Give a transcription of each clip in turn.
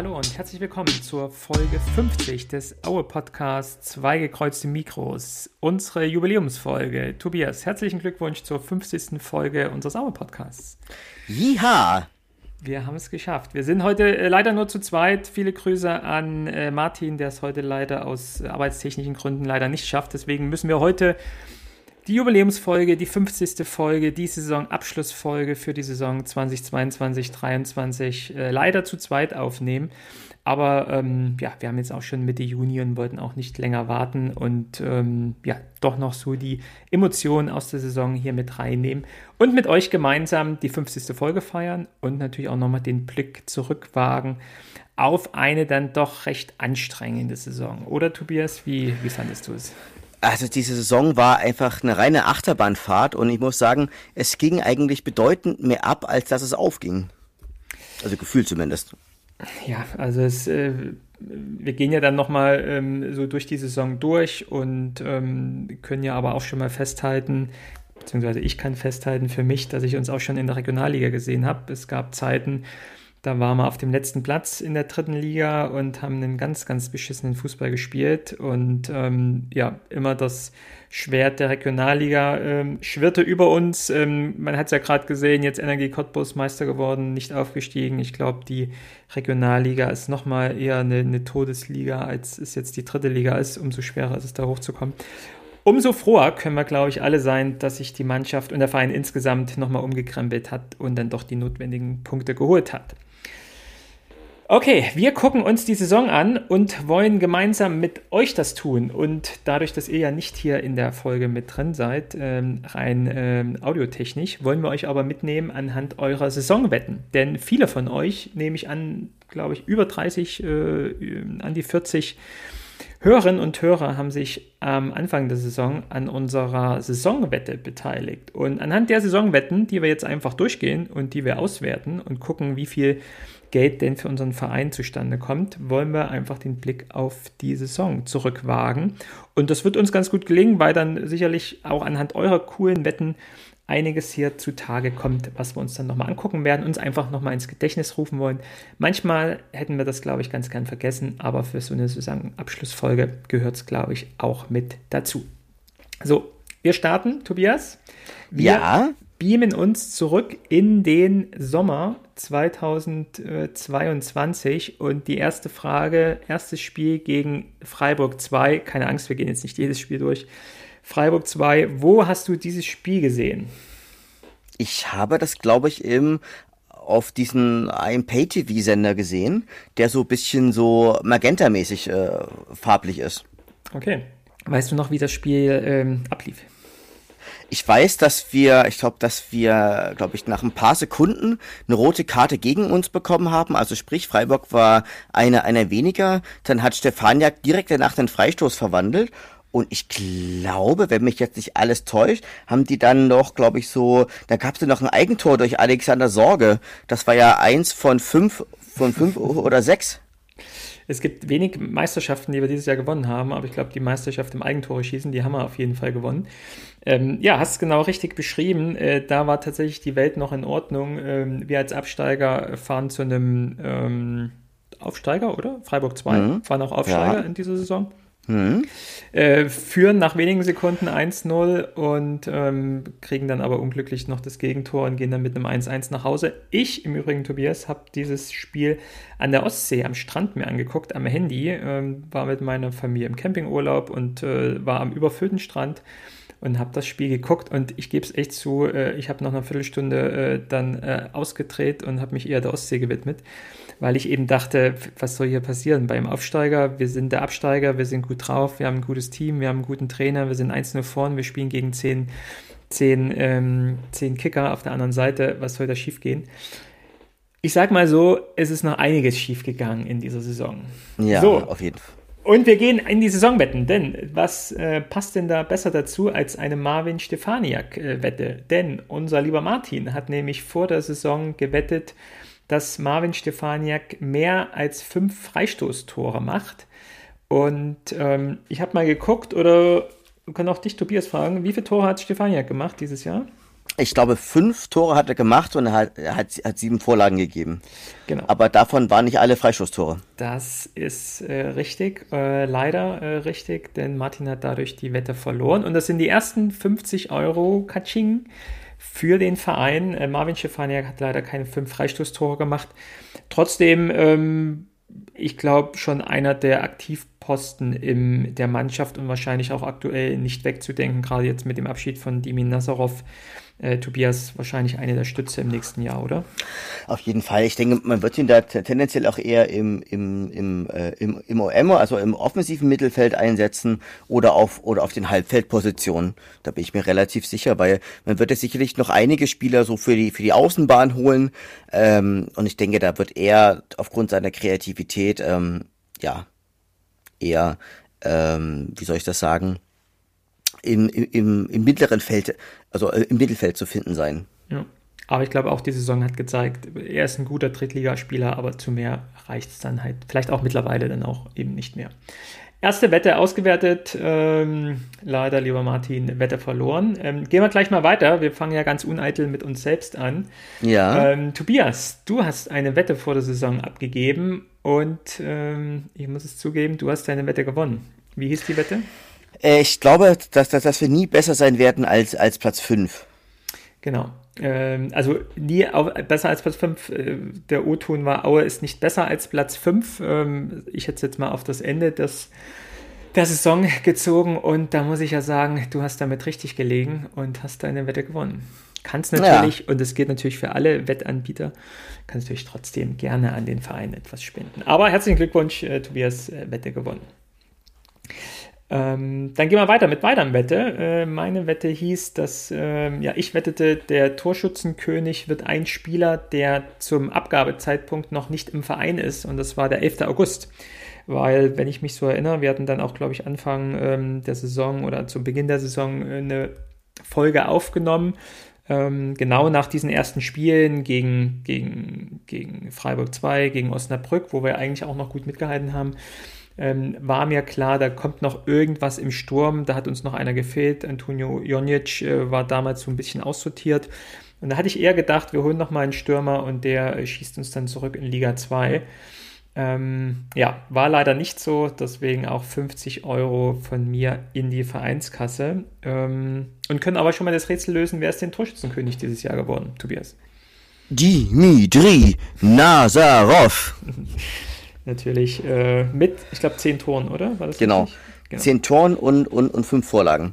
Hallo und herzlich willkommen zur Folge 50 des Aue Podcasts Zwei gekreuzte Mikros. Unsere Jubiläumsfolge. Tobias, herzlichen Glückwunsch zur 50. Folge unseres Aue Podcasts. Ja. Wir haben es geschafft. Wir sind heute äh, leider nur zu zweit. Viele Grüße an äh, Martin, der es heute leider aus arbeitstechnischen Gründen leider nicht schafft. Deswegen müssen wir heute die Jubiläumsfolge, die 50. Folge, die Saisonabschlussfolge für die Saison 2022-23 äh, leider zu zweit aufnehmen. Aber ähm, ja, wir haben jetzt auch schon Mitte Juni und wollten auch nicht länger warten und ähm, ja, doch noch so die Emotionen aus der Saison hier mit reinnehmen und mit euch gemeinsam die 50. Folge feiern und natürlich auch nochmal den Blick zurückwagen auf eine dann doch recht anstrengende Saison. Oder Tobias, wie, wie fandest du es? Also diese Saison war einfach eine reine Achterbahnfahrt und ich muss sagen, es ging eigentlich bedeutend mehr ab, als dass es aufging. Also gefühlt zumindest. Ja, also es, äh, wir gehen ja dann nochmal ähm, so durch die Saison durch und ähm, können ja aber auch schon mal festhalten, beziehungsweise ich kann festhalten für mich, dass ich uns auch schon in der Regionalliga gesehen habe. Es gab Zeiten, da waren wir auf dem letzten Platz in der dritten Liga und haben einen ganz, ganz beschissenen Fußball gespielt. Und ähm, ja, immer das Schwert der Regionalliga ähm, schwirrte über uns. Ähm, man hat es ja gerade gesehen, jetzt Energie Cottbus Meister geworden, nicht aufgestiegen. Ich glaube, die Regionalliga ist nochmal eher eine, eine Todesliga, als es jetzt die dritte Liga ist. Umso schwerer ist es, da hochzukommen. Umso froher können wir, glaube ich, alle sein, dass sich die Mannschaft und der Verein insgesamt nochmal umgekrempelt hat und dann doch die notwendigen Punkte geholt hat. Okay, wir gucken uns die Saison an und wollen gemeinsam mit euch das tun. Und dadurch, dass ihr ja nicht hier in der Folge mit drin seid, ähm, rein ähm, audiotechnisch, wollen wir euch aber mitnehmen anhand eurer Saisonwetten. Denn viele von euch, nehme ich an, glaube ich, über 30, äh, an die 40 Hörerinnen und Hörer haben sich am Anfang der Saison an unserer Saisonwette beteiligt. Und anhand der Saisonwetten, die wir jetzt einfach durchgehen und die wir auswerten und gucken, wie viel Geld denn für unseren Verein zustande kommt, wollen wir einfach den Blick auf die Saison zurückwagen. Und das wird uns ganz gut gelingen, weil dann sicherlich auch anhand eurer coolen Wetten einiges hier zutage kommt, was wir uns dann nochmal angucken werden, uns einfach nochmal ins Gedächtnis rufen wollen. Manchmal hätten wir das, glaube ich, ganz gern vergessen, aber für so eine Saisonabschlussfolge gehört es, glaube ich, auch mit dazu. So, wir starten, Tobias. Wir ja. Beamen uns zurück in den Sommer 2022 und die erste Frage, erstes Spiel gegen Freiburg 2, keine Angst, wir gehen jetzt nicht jedes Spiel durch. Freiburg 2, wo hast du dieses Spiel gesehen? Ich habe das, glaube ich, im auf diesen einen Pay-TV-Sender gesehen, der so ein bisschen so Magenta-mäßig äh, farblich ist. Okay. Weißt du noch, wie das Spiel ähm, ablief? Ich weiß, dass wir, ich glaube, dass wir, glaube ich, nach ein paar Sekunden eine rote Karte gegen uns bekommen haben. Also sprich, Freiburg war eine einer weniger. Dann hat Stefaniak direkt danach den Freistoß verwandelt. Und ich glaube, wenn mich jetzt nicht alles täuscht, haben die dann noch, glaube ich, so, da gab es ja noch ein Eigentor durch Alexander Sorge. Das war ja eins von fünf, von fünf oder sechs. Es gibt wenig Meisterschaften, die wir dieses Jahr gewonnen haben, aber ich glaube, die Meisterschaft im Eigentore schießen, die haben wir auf jeden Fall gewonnen. Ähm, ja, hast es genau richtig beschrieben. Äh, da war tatsächlich die Welt noch in Ordnung. Ähm, wir als Absteiger fahren zu einem ähm, Aufsteiger, oder? Freiburg 2 mhm. fahren auch Aufsteiger ja. in dieser Saison. Mhm. Äh, führen nach wenigen Sekunden 1-0 und ähm, kriegen dann aber unglücklich noch das Gegentor und gehen dann mit einem 1-1 nach Hause. Ich im Übrigen, Tobias, habe dieses Spiel an der Ostsee am Strand mir angeguckt, am Handy, ähm, war mit meiner Familie im Campingurlaub und äh, war am überfüllten Strand und habe das Spiel geguckt und ich gebe es echt zu, äh, ich habe nach einer Viertelstunde äh, dann äh, ausgedreht und habe mich eher der Ostsee gewidmet, weil ich eben dachte, was soll hier passieren beim Aufsteiger? Wir sind der Absteiger, wir sind gut drauf, wir haben ein gutes Team, wir haben einen guten Trainer, wir sind 1-0 vorn, wir spielen gegen 10, 10, ähm, 10 Kicker auf der anderen Seite, was soll da schiefgehen? Ich sag mal so, es ist noch einiges schiefgegangen in dieser Saison. Ja, so, auf jeden Fall. Und wir gehen in die Saisonwetten, denn was äh, passt denn da besser dazu als eine Marvin Stefaniak-Wette? Äh, denn unser lieber Martin hat nämlich vor der Saison gewettet, dass Marvin Stefaniak mehr als fünf Freistoßtore macht. Und ähm, ich habe mal geguckt, oder können auch dich, Tobias, fragen, wie viele Tore hat Stefaniak gemacht dieses Jahr? Ich glaube, fünf Tore hat er gemacht und er hat, er hat, hat sieben Vorlagen gegeben. Genau. Aber davon waren nicht alle Freistoßtore. Das ist äh, richtig, äh, leider äh, richtig, denn Martin hat dadurch die Wette verloren. Und das sind die ersten 50 Euro Katsching für den Verein. Äh, Marvin Stefaniak hat leider keine fünf Freistoßtore gemacht. Trotzdem, ähm, ich glaube, schon einer der Aktivposten in der Mannschaft und wahrscheinlich auch aktuell nicht wegzudenken, gerade jetzt mit dem Abschied von Dimi Nazarov äh, Tobias wahrscheinlich eine der Stütze im nächsten Jahr, oder? Auf jeden Fall. Ich denke, man wird ihn da tendenziell auch eher im, im, im, äh, im, im OM, also im offensiven Mittelfeld einsetzen oder auf, oder auf den Halbfeldpositionen. Da bin ich mir relativ sicher, weil man wird ja sicherlich noch einige Spieler so für die, für die Außenbahn holen. Ähm, und ich denke, da wird er aufgrund seiner Kreativität, ähm, ja, eher, ähm, wie soll ich das sagen, im, im, im mittleren Feld, also äh, im Mittelfeld zu finden sein. Ja. Aber ich glaube auch, die Saison hat gezeigt, er ist ein guter Drittligaspieler, aber zu mehr reicht es dann halt. Vielleicht auch mittlerweile dann auch eben nicht mehr. Erste Wette ausgewertet. Ähm, leider, lieber Martin, Wette verloren. Ähm, gehen wir gleich mal weiter. Wir fangen ja ganz uneitel mit uns selbst an. Ja. Ähm, Tobias, du hast eine Wette vor der Saison abgegeben und ähm, ich muss es zugeben, du hast deine Wette gewonnen. Wie hieß die Wette? Äh, ich glaube, dass, dass, dass wir nie besser sein werden als, als Platz 5. Genau. Ähm, also nie auf, besser als Platz 5. Äh, der O-Ton war, Aue ist nicht besser als Platz 5. Ähm, ich hätte es jetzt mal auf das Ende des, der Saison gezogen und da muss ich ja sagen, du hast damit richtig gelegen und hast deine Wette gewonnen. Kannst natürlich, ja. und es geht natürlich für alle Wettanbieter, kannst natürlich trotzdem gerne an den Verein etwas spenden. Aber herzlichen Glückwunsch, äh, Tobias, äh, Wette gewonnen. Ähm, dann gehen wir weiter mit weiteren Wette. Äh, meine Wette hieß, dass ähm, ja, ich wettete, der Torschützenkönig wird ein Spieler, der zum Abgabezeitpunkt noch nicht im Verein ist. Und das war der 11. August. Weil, wenn ich mich so erinnere, wir hatten dann auch, glaube ich, Anfang ähm, der Saison oder zu Beginn der Saison äh, eine Folge aufgenommen. Ähm, genau nach diesen ersten Spielen gegen, gegen, gegen Freiburg 2, gegen Osnabrück, wo wir eigentlich auch noch gut mitgehalten haben ähm, war mir klar, da kommt noch irgendwas im Sturm. Da hat uns noch einer gefehlt. Antonio Jonic äh, war damals so ein bisschen aussortiert. Und da hatte ich eher gedacht, wir holen noch mal einen Stürmer und der äh, schießt uns dann zurück in Liga 2. Ähm, ja, war leider nicht so, deswegen auch 50 Euro von mir in die Vereinskasse. Ähm, und können aber schon mal das Rätsel lösen, wer ist denn Torschützenkönig dieses Jahr geworden, Tobias? Dimitri Nazarov. natürlich äh, mit, ich glaube, zehn Toren, oder? War das genau. genau. Zehn Toren und, und, und fünf Vorlagen.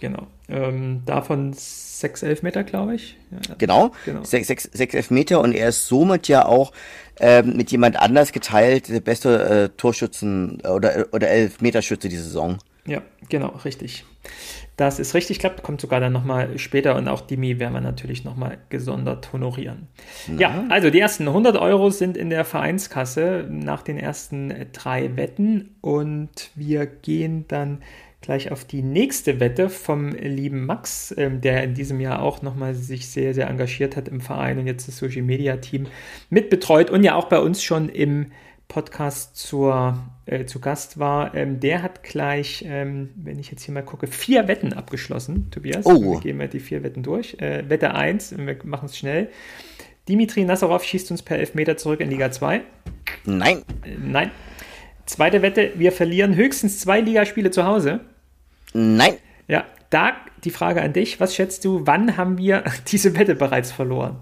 Genau. Ähm, davon sechs Elfmeter, glaube ich. Ja, genau, genau. Sechs, sechs, sechs Elfmeter und er ist somit ja auch ähm, mit jemand anders geteilt, der beste äh, Torschützen oder, oder Elfmeterschütze die Saison. Ja, genau, richtig. Das ist richtig klappt, kommt sogar dann nochmal später und auch Dimi werden wir natürlich nochmal gesondert honorieren. Na. Ja, also die ersten 100 Euro sind in der Vereinskasse nach den ersten drei Wetten und wir gehen dann gleich auf die nächste Wette vom lieben Max, ähm, der in diesem Jahr auch nochmal sich sehr, sehr engagiert hat im Verein und jetzt das Social Media Team mitbetreut und ja auch bei uns schon im Podcast zur, äh, zu Gast war, ähm, der hat gleich, ähm, wenn ich jetzt hier mal gucke, vier Wetten abgeschlossen, Tobias. Oh. Wir gehen mal die vier Wetten durch. Äh, Wette 1, wir machen es schnell. Dimitri Nassarov schießt uns per Elfmeter zurück in Liga 2. Nein. Äh, nein. Zweite Wette, wir verlieren höchstens zwei Ligaspiele zu Hause. Nein. Ja, da die Frage an dich. Was schätzt du, wann haben wir diese Wette bereits verloren?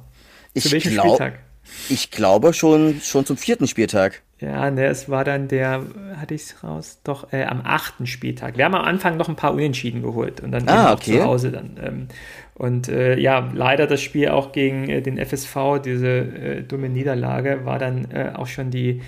Zu ich welchem glaub, Spieltag? Ich glaube schon, schon zum vierten Spieltag. Ja, ne, es war dann der, hatte ich es raus, doch äh, am achten Spieltag. Wir haben am Anfang noch ein paar Unentschieden geholt und dann ah, okay. zu Hause dann. Ähm, und äh, ja, leider das Spiel auch gegen äh, den FSV, diese äh, dumme Niederlage, war dann äh, auch schon die,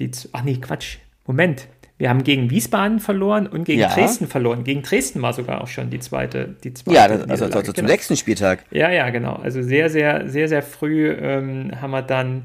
die, ach nee, Quatsch, Moment. Wir haben gegen Wiesbaden verloren und gegen ja. Dresden verloren. Gegen Dresden war sogar auch schon die zweite, die zweite. Ja, das, also, also, zum genau. sechsten Spieltag. Ja, ja, genau. Also sehr, sehr, sehr, sehr früh ähm, haben wir dann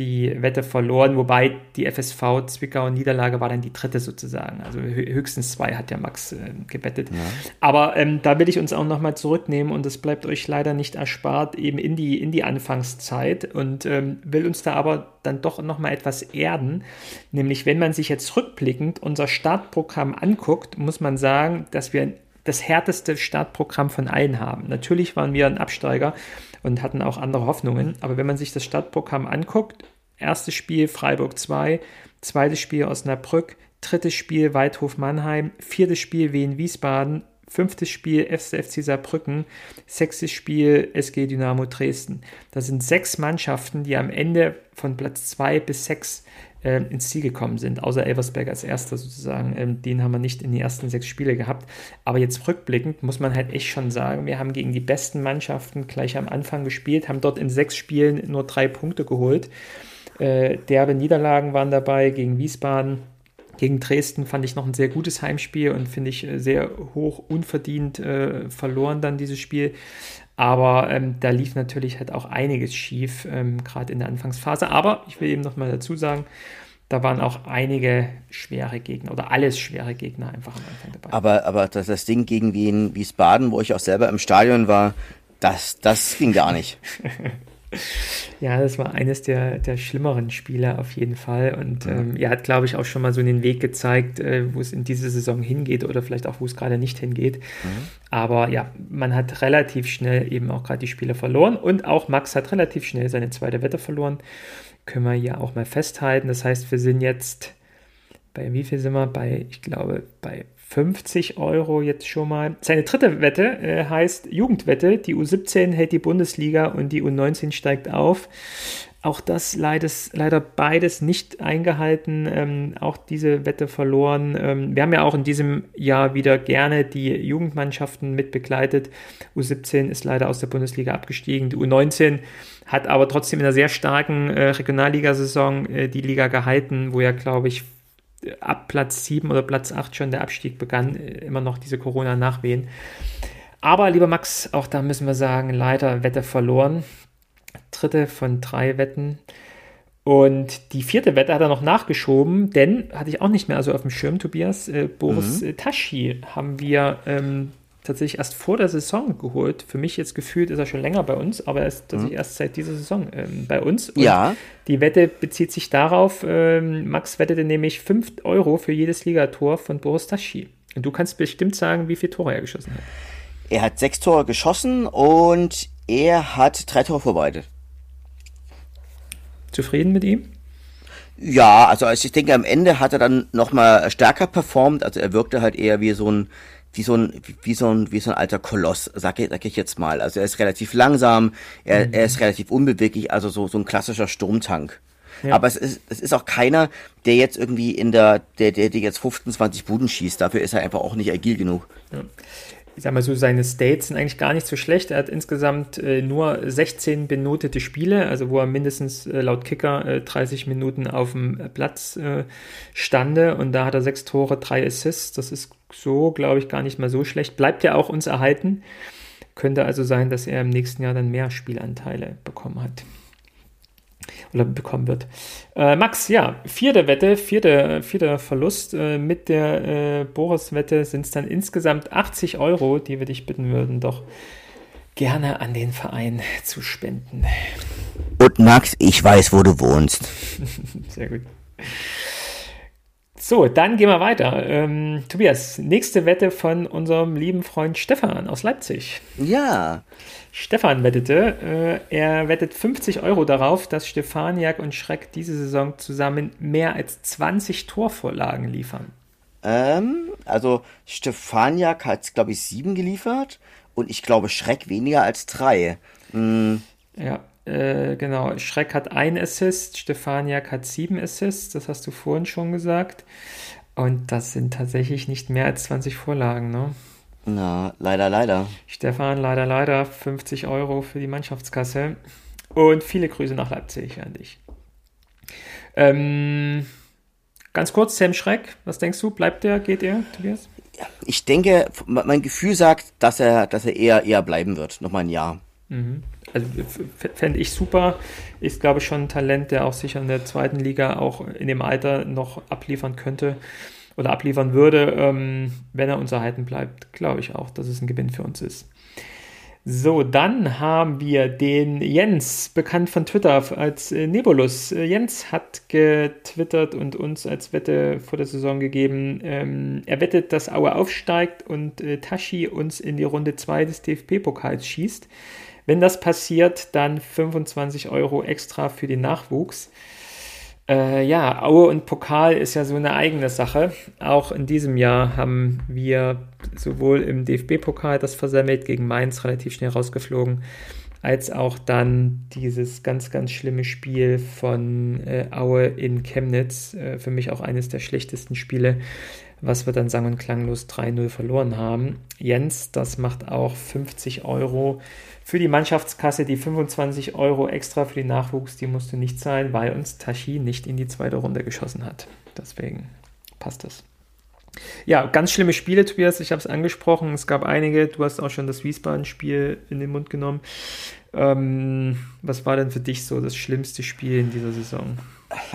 die Wette verloren, wobei die FSV Zwickau Niederlage war dann die dritte sozusagen. Also höchstens zwei hat ja Max äh, gewettet. Ja. Aber ähm, da will ich uns auch nochmal zurücknehmen und das bleibt euch leider nicht erspart, eben in die, in die Anfangszeit und ähm, will uns da aber dann doch nochmal etwas erden. Nämlich, wenn man sich jetzt rückblickend unser Startprogramm anguckt, muss man sagen, dass wir das härteste Startprogramm von allen haben. Natürlich waren wir ein Absteiger und hatten auch andere Hoffnungen, aber wenn man sich das Startprogramm anguckt, erstes Spiel Freiburg 2, zweites Spiel Osnabrück, drittes Spiel Weidhof Mannheim, viertes Spiel Wien Wiesbaden, fünftes Spiel FC Saarbrücken, sechstes Spiel SG Dynamo Dresden. Das sind sechs Mannschaften, die am Ende von Platz zwei bis sechs äh, ins Ziel gekommen sind, außer Elversberg als erster sozusagen. Ähm, den haben wir nicht in die ersten sechs Spiele gehabt. Aber jetzt rückblickend muss man halt echt schon sagen, wir haben gegen die besten Mannschaften gleich am Anfang gespielt, haben dort in sechs Spielen nur drei Punkte geholt. Äh, derbe Niederlagen waren dabei gegen Wiesbaden. Gegen Dresden fand ich noch ein sehr gutes Heimspiel und finde ich äh, sehr hoch unverdient äh, verloren dann dieses Spiel. Aber ähm, da lief natürlich halt auch einiges schief, ähm, gerade in der Anfangsphase. Aber ich will eben noch mal dazu sagen, da waren auch einige schwere Gegner oder alles schwere Gegner einfach am Anfang dabei. Aber, aber das, das Ding gegen Wien, Wiesbaden, wo ich auch selber im Stadion war, das, das ging gar nicht. Ja, das war eines der, der schlimmeren Spiele auf jeden Fall. Und ja. ähm, er hat, glaube ich, auch schon mal so den Weg gezeigt, äh, wo es in diese Saison hingeht oder vielleicht auch, wo es gerade nicht hingeht. Mhm. Aber ja, man hat relativ schnell eben auch gerade die Spiele verloren und auch Max hat relativ schnell seine zweite Wette verloren. Können wir ja auch mal festhalten. Das heißt, wir sind jetzt bei wie viel sind wir? Bei, ich glaube, bei 50 Euro jetzt schon mal. Seine dritte Wette äh, heißt Jugendwette. Die U17 hält die Bundesliga und die U19 steigt auf. Auch das leides, leider beides nicht eingehalten, ähm, auch diese Wette verloren. Ähm, wir haben ja auch in diesem Jahr wieder gerne die Jugendmannschaften mit begleitet. U17 ist leider aus der Bundesliga abgestiegen. Die U19 hat aber trotzdem in einer sehr starken äh, Regionalligasaison äh, die Liga gehalten, wo ja, glaube ich, ab Platz 7 oder Platz 8 schon der Abstieg begann, äh, immer noch diese Corona-Nachwehen. Aber lieber Max, auch da müssen wir sagen, leider Wette verloren. Dritte von drei Wetten. Und die vierte Wette hat er noch nachgeschoben, denn hatte ich auch nicht mehr so auf dem Schirm, Tobias. Äh, Boris mhm. Taschi haben wir ähm, tatsächlich erst vor der Saison geholt. Für mich jetzt gefühlt ist er schon länger bei uns, aber er ist tatsächlich mhm. erst seit dieser Saison ähm, bei uns. Und ja. Die Wette bezieht sich darauf, ähm, Max wettete nämlich 5 Euro für jedes Ligator von Boris Taschi. Und du kannst bestimmt sagen, wie viele Tore er geschossen hat. Er hat sechs Tore geschossen und er hat drei Tore vorbereitet. Zufrieden mit ihm? Ja, also ich denke, am Ende hat er dann nochmal stärker performt. Also er wirkte halt eher wie so ein wie so ein, wie so ein, wie so ein alter Koloss, sag ich, sag ich jetzt mal. Also er ist relativ langsam, er, mhm. er ist relativ unbeweglich, also so, so ein klassischer Sturmtank. Ja. Aber es ist, es ist auch keiner, der jetzt irgendwie in der, der, der, der jetzt 15, 20 Buden schießt. Dafür ist er einfach auch nicht agil genug. Ja ich sag mal so, seine States sind eigentlich gar nicht so schlecht. Er hat insgesamt äh, nur 16 benotete Spiele, also wo er mindestens äh, laut Kicker äh, 30 Minuten auf dem Platz äh, stande und da hat er sechs Tore, drei Assists. Das ist so, glaube ich, gar nicht mal so schlecht. Bleibt ja auch uns erhalten. Könnte also sein, dass er im nächsten Jahr dann mehr Spielanteile bekommen hat oder bekommen wird. Äh, Max, ja, vierte Wette, vierte, vierter Verlust. Äh, mit der äh, Boris-Wette sind es dann insgesamt 80 Euro, die wir dich bitten würden, doch gerne an den Verein zu spenden. Und Max, ich weiß, wo du wohnst. Sehr gut. So, dann gehen wir weiter. Ähm, Tobias, nächste Wette von unserem lieben Freund Stefan aus Leipzig. Ja. Stefan wettete, äh, er wettet 50 Euro darauf, dass Stefaniak und Schreck diese Saison zusammen mehr als 20 Torvorlagen liefern. Ähm, also Stefaniak hat, glaube ich, sieben geliefert und ich glaube Schreck weniger als drei. Hm. Ja, äh, genau. Schreck hat ein Assist, Stefaniak hat sieben Assists, das hast du vorhin schon gesagt. Und das sind tatsächlich nicht mehr als 20 Vorlagen, ne? Na, leider, leider. Stefan, leider, leider 50 Euro für die Mannschaftskasse. Und viele Grüße nach Leipzig an dich. Ähm, ganz kurz, Sam Schreck, was denkst du? Bleibt der, geht er, Tobias? Ich denke, mein Gefühl sagt, dass er, dass er eher, eher bleiben wird. Nochmal ein Jahr. Mhm. Also fände ich super. Ist, glaube ich, schon ein Talent, der auch sicher in der zweiten Liga auch in dem Alter noch abliefern könnte oder abliefern würde, ähm, wenn er uns erhalten bleibt, glaube ich auch, dass es ein Gewinn für uns ist. So, dann haben wir den Jens, bekannt von Twitter als äh, Nebulus. Äh, Jens hat getwittert und uns als Wette vor der Saison gegeben. Ähm, er wettet, dass Aue aufsteigt und äh, Tashi uns in die Runde 2 des DFB-Pokals schießt. Wenn das passiert, dann 25 Euro extra für den Nachwuchs. Äh, ja, Aue und Pokal ist ja so eine eigene Sache. Auch in diesem Jahr haben wir sowohl im DFB-Pokal das versemmelt, gegen Mainz relativ schnell rausgeflogen, als auch dann dieses ganz, ganz schlimme Spiel von äh, Aue in Chemnitz. Äh, für mich auch eines der schlechtesten Spiele, was wir dann sang- und klanglos 3-0 verloren haben. Jens, das macht auch 50 Euro für die Mannschaftskasse die 25 Euro extra für den Nachwuchs, die musst du nicht zahlen, weil uns Tashi nicht in die zweite Runde geschossen hat. Deswegen passt das. Ja, ganz schlimme Spiele, Tobias. Ich habe es angesprochen. Es gab einige. Du hast auch schon das Wiesbaden-Spiel in den Mund genommen. Ähm, was war denn für dich so das schlimmste Spiel in dieser Saison?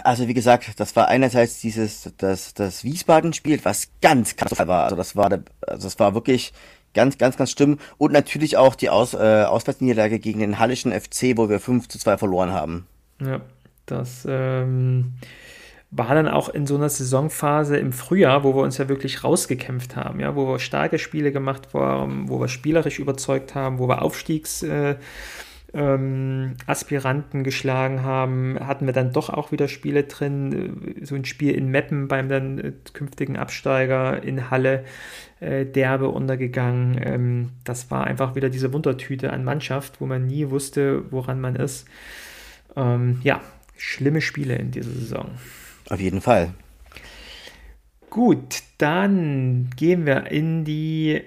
Also wie gesagt, das war einerseits dieses das das Wiesbaden-Spiel, was ganz krass war. Also das war also das war wirklich Ganz, ganz, ganz schlimm. Und natürlich auch die Aus, äh, Auswärtsniederlage gegen den Hallischen FC, wo wir 5 zu 2 verloren haben. Ja, das ähm, war dann auch in so einer Saisonphase im Frühjahr, wo wir uns ja wirklich rausgekämpft haben, ja, wo wir starke Spiele gemacht haben, wo wir spielerisch überzeugt haben, wo wir Aufstiegs äh, ähm, Aspiranten geschlagen haben, hatten wir dann doch auch wieder Spiele drin. So ein Spiel in Meppen beim dann äh, künftigen Absteiger in Halle, äh, derbe untergegangen. Ähm, das war einfach wieder diese Wundertüte an Mannschaft, wo man nie wusste, woran man ist. Ähm, ja, schlimme Spiele in dieser Saison. Auf jeden Fall. Gut, dann gehen wir in die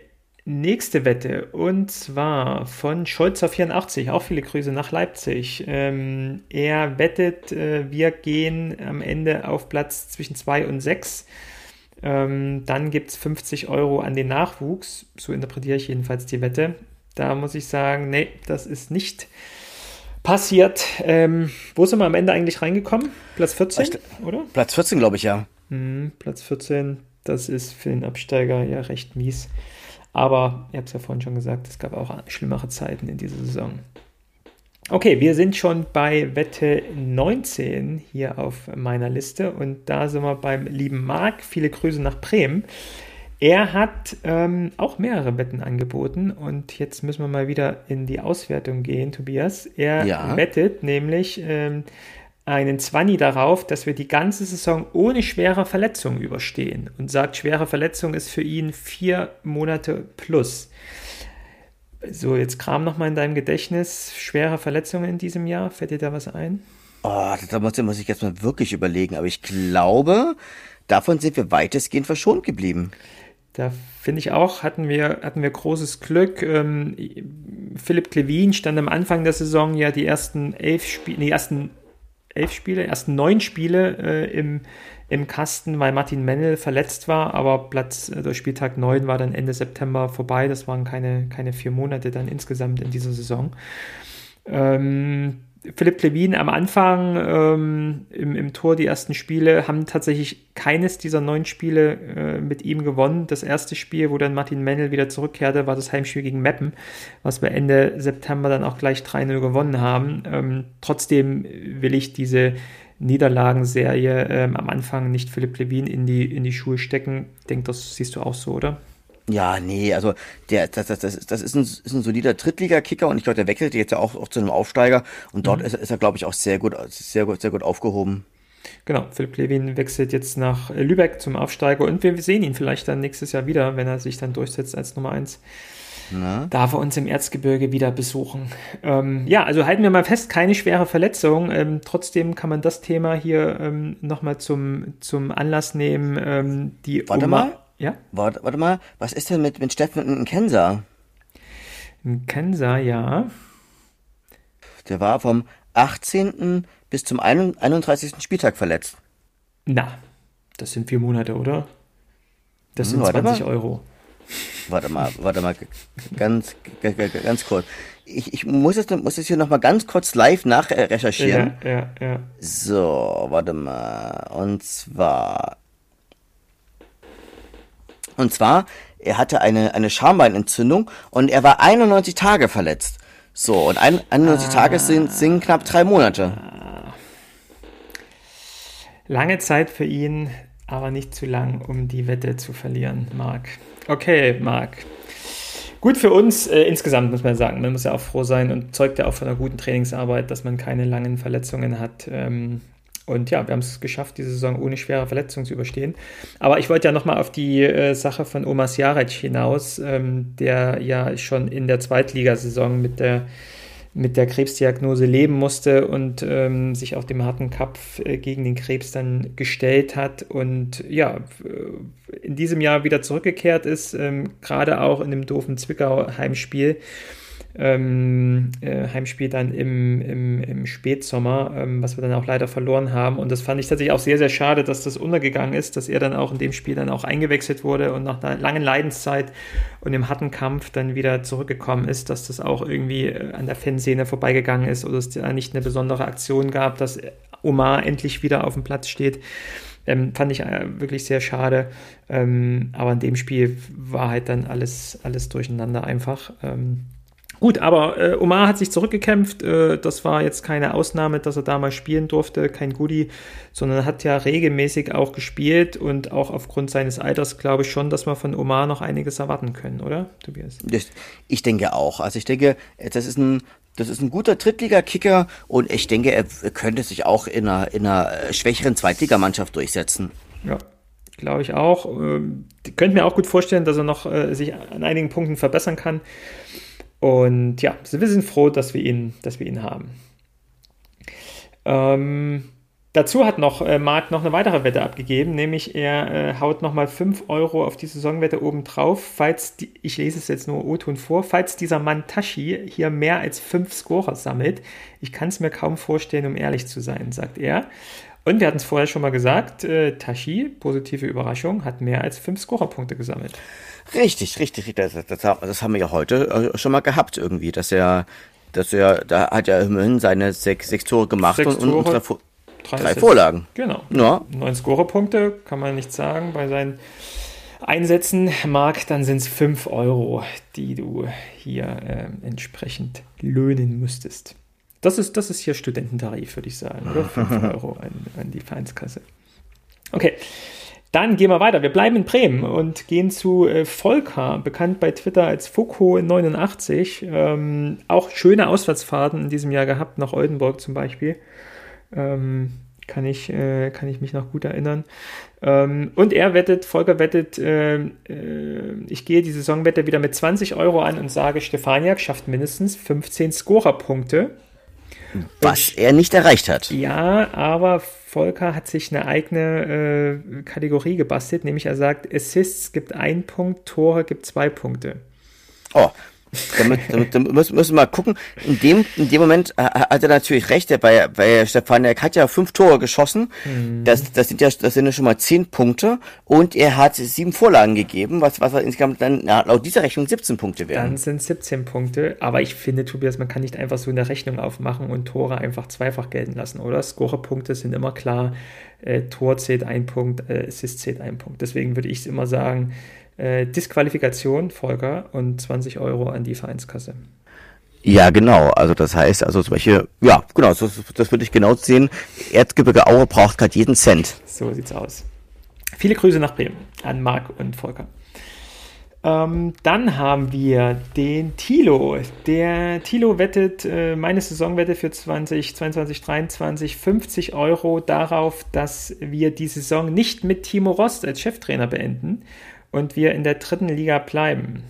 Nächste Wette und zwar von Scholzer84, auch viele Grüße nach Leipzig. Ähm, er wettet, äh, wir gehen am Ende auf Platz zwischen 2 und 6. Ähm, dann gibt es 50 Euro an den Nachwuchs, so interpretiere ich jedenfalls die Wette. Da muss ich sagen, nee, das ist nicht passiert. Ähm, wo sind wir am Ende eigentlich reingekommen? Platz 14, oder? Platz 14, glaube ich, ja. Hm, Platz 14, das ist für den Absteiger ja recht mies. Aber ihr habt es ja vorhin schon gesagt, es gab auch schlimmere Zeiten in dieser Saison. Okay, wir sind schon bei Wette 19 hier auf meiner Liste und da sind wir beim lieben Marc. Viele Grüße nach Bremen. Er hat ähm, auch mehrere Wetten angeboten und jetzt müssen wir mal wieder in die Auswertung gehen, Tobias. Er ja. wettet nämlich ähm, einen Zwanni darauf, dass wir die ganze Saison ohne schwere Verletzungen überstehen und sagt, schwere Verletzung ist für ihn vier Monate plus. So, jetzt kram nochmal in deinem Gedächtnis schwere Verletzungen in diesem Jahr. Fällt dir da was ein? Oh, da muss, muss ich jetzt mal wirklich überlegen. Aber ich glaube, davon sind wir weitestgehend verschont geblieben. Da finde ich auch, hatten wir, hatten wir großes Glück. Ähm, Philipp Klevin stand am Anfang der Saison ja die ersten elf Spiele, die ersten elf Spiele, ersten neun Spiele äh, im, im Kasten, weil Martin Mennel verletzt war, aber Platz äh, durch Spieltag 9 war dann Ende September vorbei. Das waren keine, keine vier Monate dann insgesamt in dieser Saison. Ähm, Philipp Levin am Anfang ähm, im, im Tor die ersten Spiele haben tatsächlich keines dieser neun Spiele äh, mit ihm gewonnen. Das erste Spiel, wo dann Martin Mennel wieder zurückkehrte, war das Heimspiel gegen Meppen, was wir Ende September dann auch gleich 3-0 gewonnen haben. Ähm, trotzdem will ich diese Niederlagenserie ähm, am Anfang nicht Philipp Levin in die, in die Schuhe stecken. Ich denke, das siehst du auch so, oder? Ja, nee, also der, das, das, das, das ist, ein, ist ein solider Drittliga-Kicker und ich glaube, der wechselt jetzt ja auch, auch zu einem Aufsteiger und dort mhm. ist, ist er, glaube ich, auch sehr gut, sehr gut, sehr gut aufgehoben. Genau, Philipp Levin wechselt jetzt nach Lübeck zum Aufsteiger und wir sehen ihn vielleicht dann nächstes Jahr wieder, wenn er sich dann durchsetzt als Nummer 1. Darf er uns im Erzgebirge wieder besuchen. Ähm, ja, also halten wir mal fest, keine schwere Verletzung. Ähm, trotzdem kann man das Thema hier ähm, nochmal zum, zum Anlass nehmen. Ähm, die Warte Oma mal. Ja? Warte, warte mal, was ist denn mit, mit Steffen Kenser? Kenser, ja. Der war vom 18. bis zum 31. Spieltag verletzt. Na, das sind vier Monate, oder? Das hm, sind 20 mal. Euro. Warte mal, warte mal, ganz, ganz kurz. Ich, ich muss es muss jetzt hier nochmal ganz kurz live nachrecherchieren. Ja, ja, ja. So, warte mal. Und zwar Und zwar, er hatte eine, eine Schambeinentzündung und er war 91 Tage verletzt. So, und 91 ah. Tage sind, sind knapp drei Monate. Lange Zeit für ihn, aber nicht zu lang, um die Wette zu verlieren, Marc. Okay, Marc. Gut für uns äh, insgesamt, muss man sagen. Man muss ja auch froh sein und zeugt ja auch von einer guten Trainingsarbeit, dass man keine langen Verletzungen hat. Ähm, und ja, wir haben es geschafft, diese Saison ohne schwere Verletzungen zu überstehen. Aber ich wollte ja nochmal auf die äh, Sache von Omas Jaric hinaus, ähm, der ja schon in der Zweitligasaison mit der mit der Krebsdiagnose leben musste und ähm, sich auf dem harten Kampf äh, gegen den Krebs dann gestellt hat und ja, äh, in diesem Jahr wieder zurückgekehrt ist, ähm, gerade auch in dem doofen Zwickau-Heimspiel ähm, äh, Heimspiel dann im, im, im Spätsommer, ähm, was wir dann auch leider verloren haben. Und das fand ich tatsächlich auch sehr, sehr schade, dass das untergegangen ist, dass er dann auch in dem Spiel dann auch eingewechselt wurde und nach einer langen Leidenszeit und im harten Kampf dann wieder zurückgekommen ist, dass das auch irgendwie äh, an der Fanszene vorbeigegangen ist oder es da nicht eine besondere Aktion gab, dass Omar endlich wieder auf dem Platz steht. Ähm, fand ich äh, wirklich sehr schade. Ähm, aber in dem Spiel war halt dann alles, alles durcheinander einfach. Ähm, Gut, aber äh, Omar hat sich zurückgekämpft. Äh, das war jetzt keine Ausnahme, dass er da mal spielen durfte, kein Goodie, sondern hat ja regelmäßig auch gespielt und auch aufgrund seines Alters glaube ich schon, dass wir von Omar noch einiges erwarten können, oder, Tobias? Ich denke auch. Also ich denke, das ist ein das ist ein guter Drittliga-Kicker und ich denke, er könnte sich auch in einer, in einer schwächeren Zweitligamannschaft durchsetzen. Ja, glaube ich auch. Ähm, könnte mir auch gut vorstellen, dass er noch äh, sich an einigen Punkten verbessern kann. Und ja, wir sind froh, dass wir ihn, dass wir ihn haben. Ähm, dazu hat noch äh, Marc noch eine weitere Wette abgegeben, nämlich er äh, haut nochmal 5 Euro auf die Saisonwette oben drauf, falls, die, ich lese es jetzt nur O-Ton vor, falls dieser Mann Tashi hier mehr als 5 Scorer sammelt. Ich kann es mir kaum vorstellen, um ehrlich zu sein, sagt er. Und wir hatten es vorher schon mal gesagt, äh, Tashi, positive Überraschung, hat mehr als 5 Scorerpunkte gesammelt. Richtig, richtig, richtig. Das, das, das haben wir ja heute äh, schon mal gehabt irgendwie, dass er, dass er, da hat er immerhin seine sechs, sechs Tore gemacht sechs und, und drei, drei, drei Vorlagen. Genau. Ja. Neun Scorerpunkte, kann man nicht sagen. Bei seinen Einsätzen, Marc, dann sind es fünf Euro, die du hier äh, entsprechend löhnen müsstest. Das ist, das ist hier Studententarif, würde ich sagen, oder? 5 Euro an, an die Vereinskasse. Okay, dann gehen wir weiter. Wir bleiben in Bremen und gehen zu äh, Volker, bekannt bei Twitter als Foko89. Ähm, auch schöne Auswärtsfahrten in diesem Jahr gehabt, nach Oldenburg zum Beispiel. Ähm, kann, ich, äh, kann ich mich noch gut erinnern. Ähm, und er wettet, Volker wettet, äh, äh ich gehe die Saisonwette wieder mit 20 Euro an und sage, Stefaniak schafft mindestens 15 Scorerpunkte. Was und, er nicht erreicht hat. Ja, aber Volker hat sich eine eigene äh, Kategorie gebastelt, nämlich er sagt, Assists gibt ein Punkt, Tore gibt zwei Punkte. Oh, damit müssen, müssen wir mal gucken. In dem, in dem Moment äh, hat er natürlich recht, bei, bei Stefan, er hat ja fünf Tore geschossen. Mhm. Das, das sind ja, das sind ja schon mal zehn Punkte. Und er hat sieben Vorlagen gegeben, was, was insgesamt dann ja, laut dieser Rechnung 17 Punkte wären. Dann sind 17 Punkte. Aber ich finde, Tobias, man kann nicht einfach so eine Rechnung aufmachen und Tore einfach zweifach gelten lassen, oder? Scorer-Punkte sind immer klar. Äh, Tor zählt ein Punkt, äh, Assist zählt ein Punkt. Deswegen würde ich es immer sagen, äh, Disqualifikation, Volker, und 20 Euro an die Vereinskasse. Ja, genau. Also das heißt, also Beispiel, ja, genau, so, das würde ich genau sehen. Erzgebirge Aue braucht gerade jeden Cent. So sieht's aus. Viele Grüße nach Bremen an Marc und Volker. Ähm, dann haben wir den Tilo. Der Tilo wettet äh, meine Saisonwette für 2022 2023 50 Euro darauf, dass wir die Saison nicht mit Timo Rost als Cheftrainer beenden, und wir in der dritten Liga bleiben.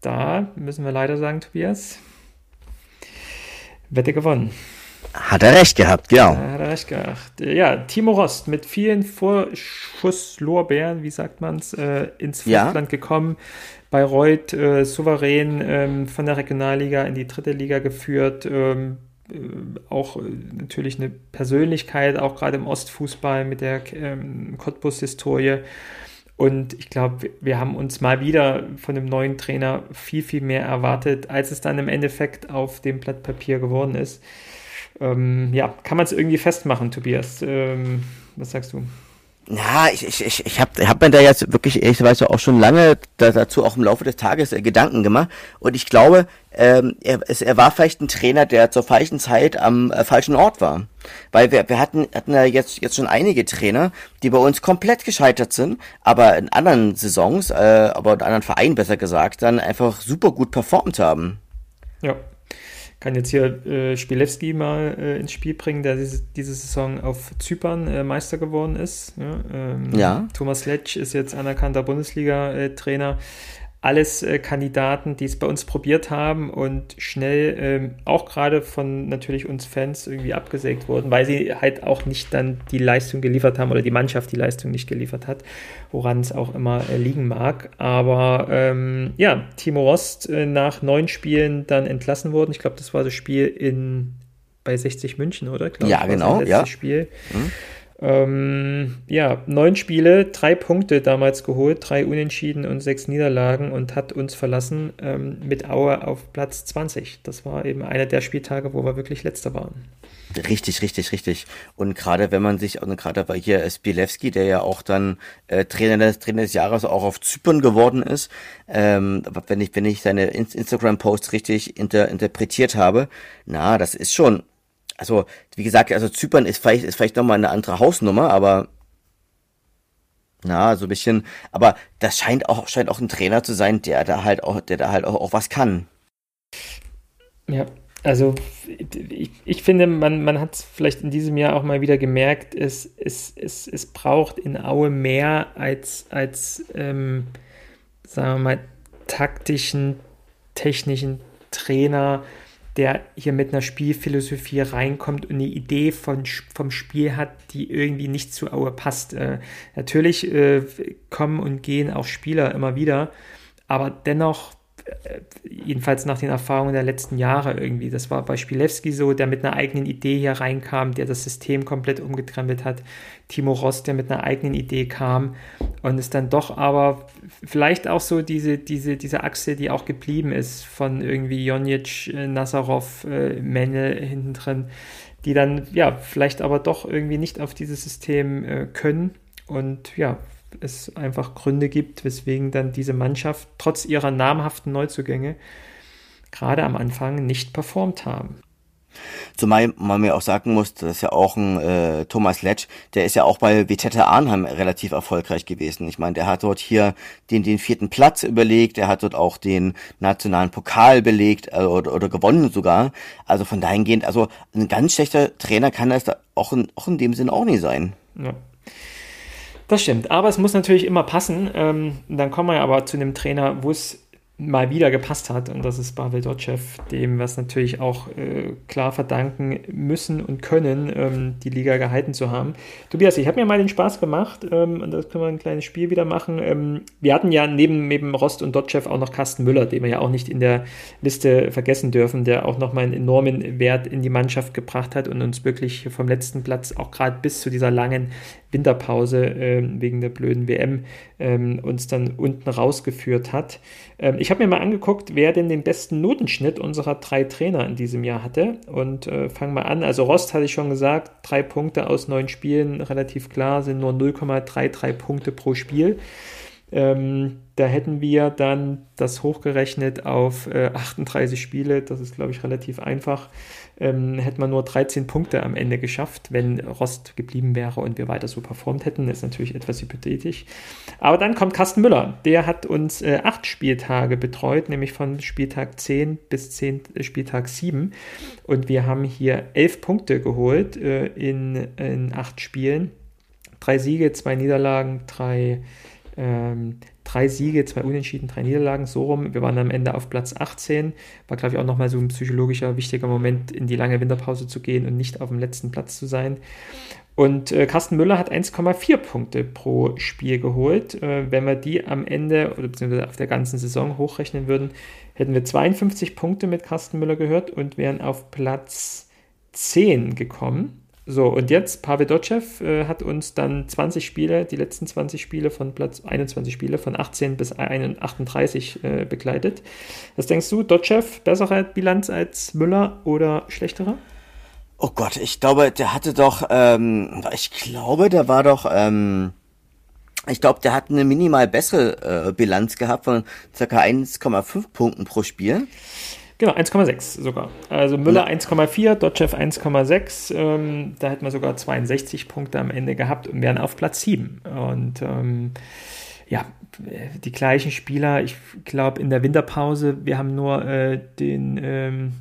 Da müssen wir leider sagen, Tobias, Wette gewonnen. Hat er recht gehabt. Da hat er recht gehabt. Ja, Timo Rost mit vielen Vorschusslorbeeren, wie sagt man es, äh, ins Festland ja. gekommen. Bayreuth äh, souverän ähm, von der Regionalliga in die dritte Liga geführt. Ähm, äh, auch äh, natürlich eine Persönlichkeit, auch gerade im Ostfußball mit der ähm, Cottbus-Historie. Und ich glaube, wir haben uns mal wieder von dem neuen Trainer viel, viel mehr erwartet, als es dann im Endeffekt auf dem Blatt Papier geworden ist. Ähm, ja, kann man es irgendwie festmachen, Tobias? Ähm, was sagst du? Ja, ich, ich, ich, ich habe hab mir da jetzt wirklich, ich weiß auch schon lange da, dazu auch im Laufe des Tages äh, Gedanken gemacht. Und ich glaube, ähm, er, es, er war vielleicht ein Trainer, der zur falschen Zeit am äh, falschen Ort war. Weil wir, wir hatten, hatten ja jetzt, jetzt schon einige Trainer, die bei uns komplett gescheitert sind, aber in anderen Saisons, äh, aber in anderen Vereinen besser gesagt, dann einfach super gut performt haben. Ja, kann jetzt hier äh, Spielewski mal äh, ins Spiel bringen, der diese, diese Saison auf Zypern äh, Meister geworden ist. Ja, ähm, ja. Thomas Letsch ist jetzt anerkannter Bundesliga-Trainer alles äh, Kandidaten, die es bei uns probiert haben und schnell ähm, auch gerade von natürlich uns Fans irgendwie abgesägt wurden, weil sie halt auch nicht dann die Leistung geliefert haben oder die Mannschaft die Leistung nicht geliefert hat, woran es auch immer äh, liegen mag. Aber ähm, ja, Timo Rost äh, nach neun Spielen dann entlassen worden. Ich glaube, das war das Spiel in bei 60 München, oder? Glaub, ja, genau. Ja. Spiel. Mhm. Ähm, ja, neun Spiele, drei Punkte damals geholt, drei Unentschieden und sechs Niederlagen und hat uns verlassen ähm, mit Aue auf Platz 20. Das war eben einer der Spieltage, wo wir wirklich Letzter waren. Richtig, richtig, richtig. Und gerade wenn man sich, und gerade bei hier Spielewski, der ja auch dann äh, Trainer, des, Trainer des Jahres auch auf Zypern geworden ist, ähm, wenn ich, wenn ich seine Instagram-Posts richtig inter, interpretiert habe, na, das ist schon also wie gesagt, also Zypern ist vielleicht, ist vielleicht nochmal eine andere Hausnummer, aber na, so ein bisschen, aber das scheint auch, scheint auch ein Trainer zu sein, der da halt auch, der da halt auch, auch was kann. Ja, also ich, ich finde, man, man hat es vielleicht in diesem Jahr auch mal wieder gemerkt, es, es, es, es braucht in Aue mehr als, als ähm, sagen wir mal, taktischen, technischen Trainer, der hier mit einer Spielphilosophie reinkommt und eine Idee von, vom Spiel hat, die irgendwie nicht zu Aue passt. Äh, natürlich äh, kommen und gehen auch Spieler immer wieder, aber dennoch äh, jedenfalls nach den Erfahrungen der letzten Jahre irgendwie. Das war bei Spielewski so, der mit einer eigenen Idee hier reinkam, der das System komplett umgekrempelt hat. Timo Ross, der mit einer eigenen Idee kam und es dann doch aber vielleicht auch so diese, diese, diese Achse, die auch geblieben ist von irgendwie Jonic, äh, Nazarov, äh, Menne hinten drin, die dann ja vielleicht aber doch irgendwie nicht auf dieses System äh, können und ja, es einfach Gründe gibt, weswegen dann diese Mannschaft trotz ihrer namhaften Neuzugänge gerade am Anfang nicht performt haben. Zumal man mir auch sagen muss, dass ja auch ein äh, Thomas Letsch, der ist ja auch bei Vitette Arnheim relativ erfolgreich gewesen. Ich meine, der hat dort hier den, den vierten Platz überlegt, der hat dort auch den nationalen Pokal belegt äh, oder, oder gewonnen sogar. Also von dahingehend, also ein ganz schlechter Trainer kann das da auch in, auch in dem Sinn auch nicht sein. Ja. Das stimmt, aber es muss natürlich immer passen. Ähm, dann kommen wir aber zu einem Trainer, wo es mal wieder gepasst hat und das ist Pavel Dotschew, dem wir es natürlich auch äh, klar verdanken müssen und können, ähm, die Liga gehalten zu haben. Tobias, ich habe mir mal den Spaß gemacht ähm, und das können wir ein kleines Spiel wieder machen. Ähm, wir hatten ja neben, neben Rost und Dotschew auch noch Carsten Müller, den wir ja auch nicht in der Liste vergessen dürfen, der auch nochmal einen enormen Wert in die Mannschaft gebracht hat und uns wirklich vom letzten Platz auch gerade bis zu dieser langen Winterpause äh, wegen der blöden WM ähm, uns dann unten rausgeführt hat. Ähm, ich habe mir mal angeguckt, wer denn den besten Notenschnitt unserer drei Trainer in diesem Jahr hatte und äh, fangen mal an. Also Rost hatte ich schon gesagt, drei Punkte aus neun Spielen, relativ klar, sind nur 0,33 Punkte pro Spiel. Ähm, da hätten wir dann das hochgerechnet auf äh, 38 Spiele, das ist, glaube ich, relativ einfach, ähm, hätte man nur 13 Punkte am Ende geschafft, wenn Rost geblieben wäre und wir weiter so performt hätten. Das ist natürlich etwas hypothetisch. Aber dann kommt Carsten Müller, der hat uns äh, acht Spieltage betreut, nämlich von Spieltag 10 bis 10, äh, Spieltag 7. Und wir haben hier elf Punkte geholt äh, in, in acht Spielen. Drei Siege, zwei Niederlagen, drei ähm, drei Siege, zwei Unentschieden, drei Niederlagen, so rum. Wir waren am Ende auf Platz 18. War, glaube ich, auch nochmal so ein psychologischer, wichtiger Moment, in die lange Winterpause zu gehen und nicht auf dem letzten Platz zu sein. Und äh, Carsten Müller hat 1,4 Punkte pro Spiel geholt. Äh, wenn wir die am Ende oder beziehungsweise auf der ganzen Saison hochrechnen würden, hätten wir 52 Punkte mit Carsten Müller gehört und wären auf Platz 10 gekommen. So, und jetzt Pavel Dotschew äh, hat uns dann 20 Spiele, die letzten 20 Spiele von Platz 21 Spiele von 18 bis 38 äh, begleitet. Was denkst du, Dotschew, bessere Bilanz als Müller oder schlechtere? Oh Gott, ich glaube, der hatte doch, ähm, ich glaube, der war doch, ähm, ich glaube, der hat eine minimal bessere äh, Bilanz gehabt von ca. 1,5 Punkten pro Spiel. Genau, 1,6 sogar. Also Müller ja. 1,4, Dotchev 1,6. Ähm, da hätten wir sogar 62 Punkte am Ende gehabt und wären auf Platz 7. Und ähm, ja, die gleichen Spieler. Ich glaube, in der Winterpause, wir haben nur äh, den ähm,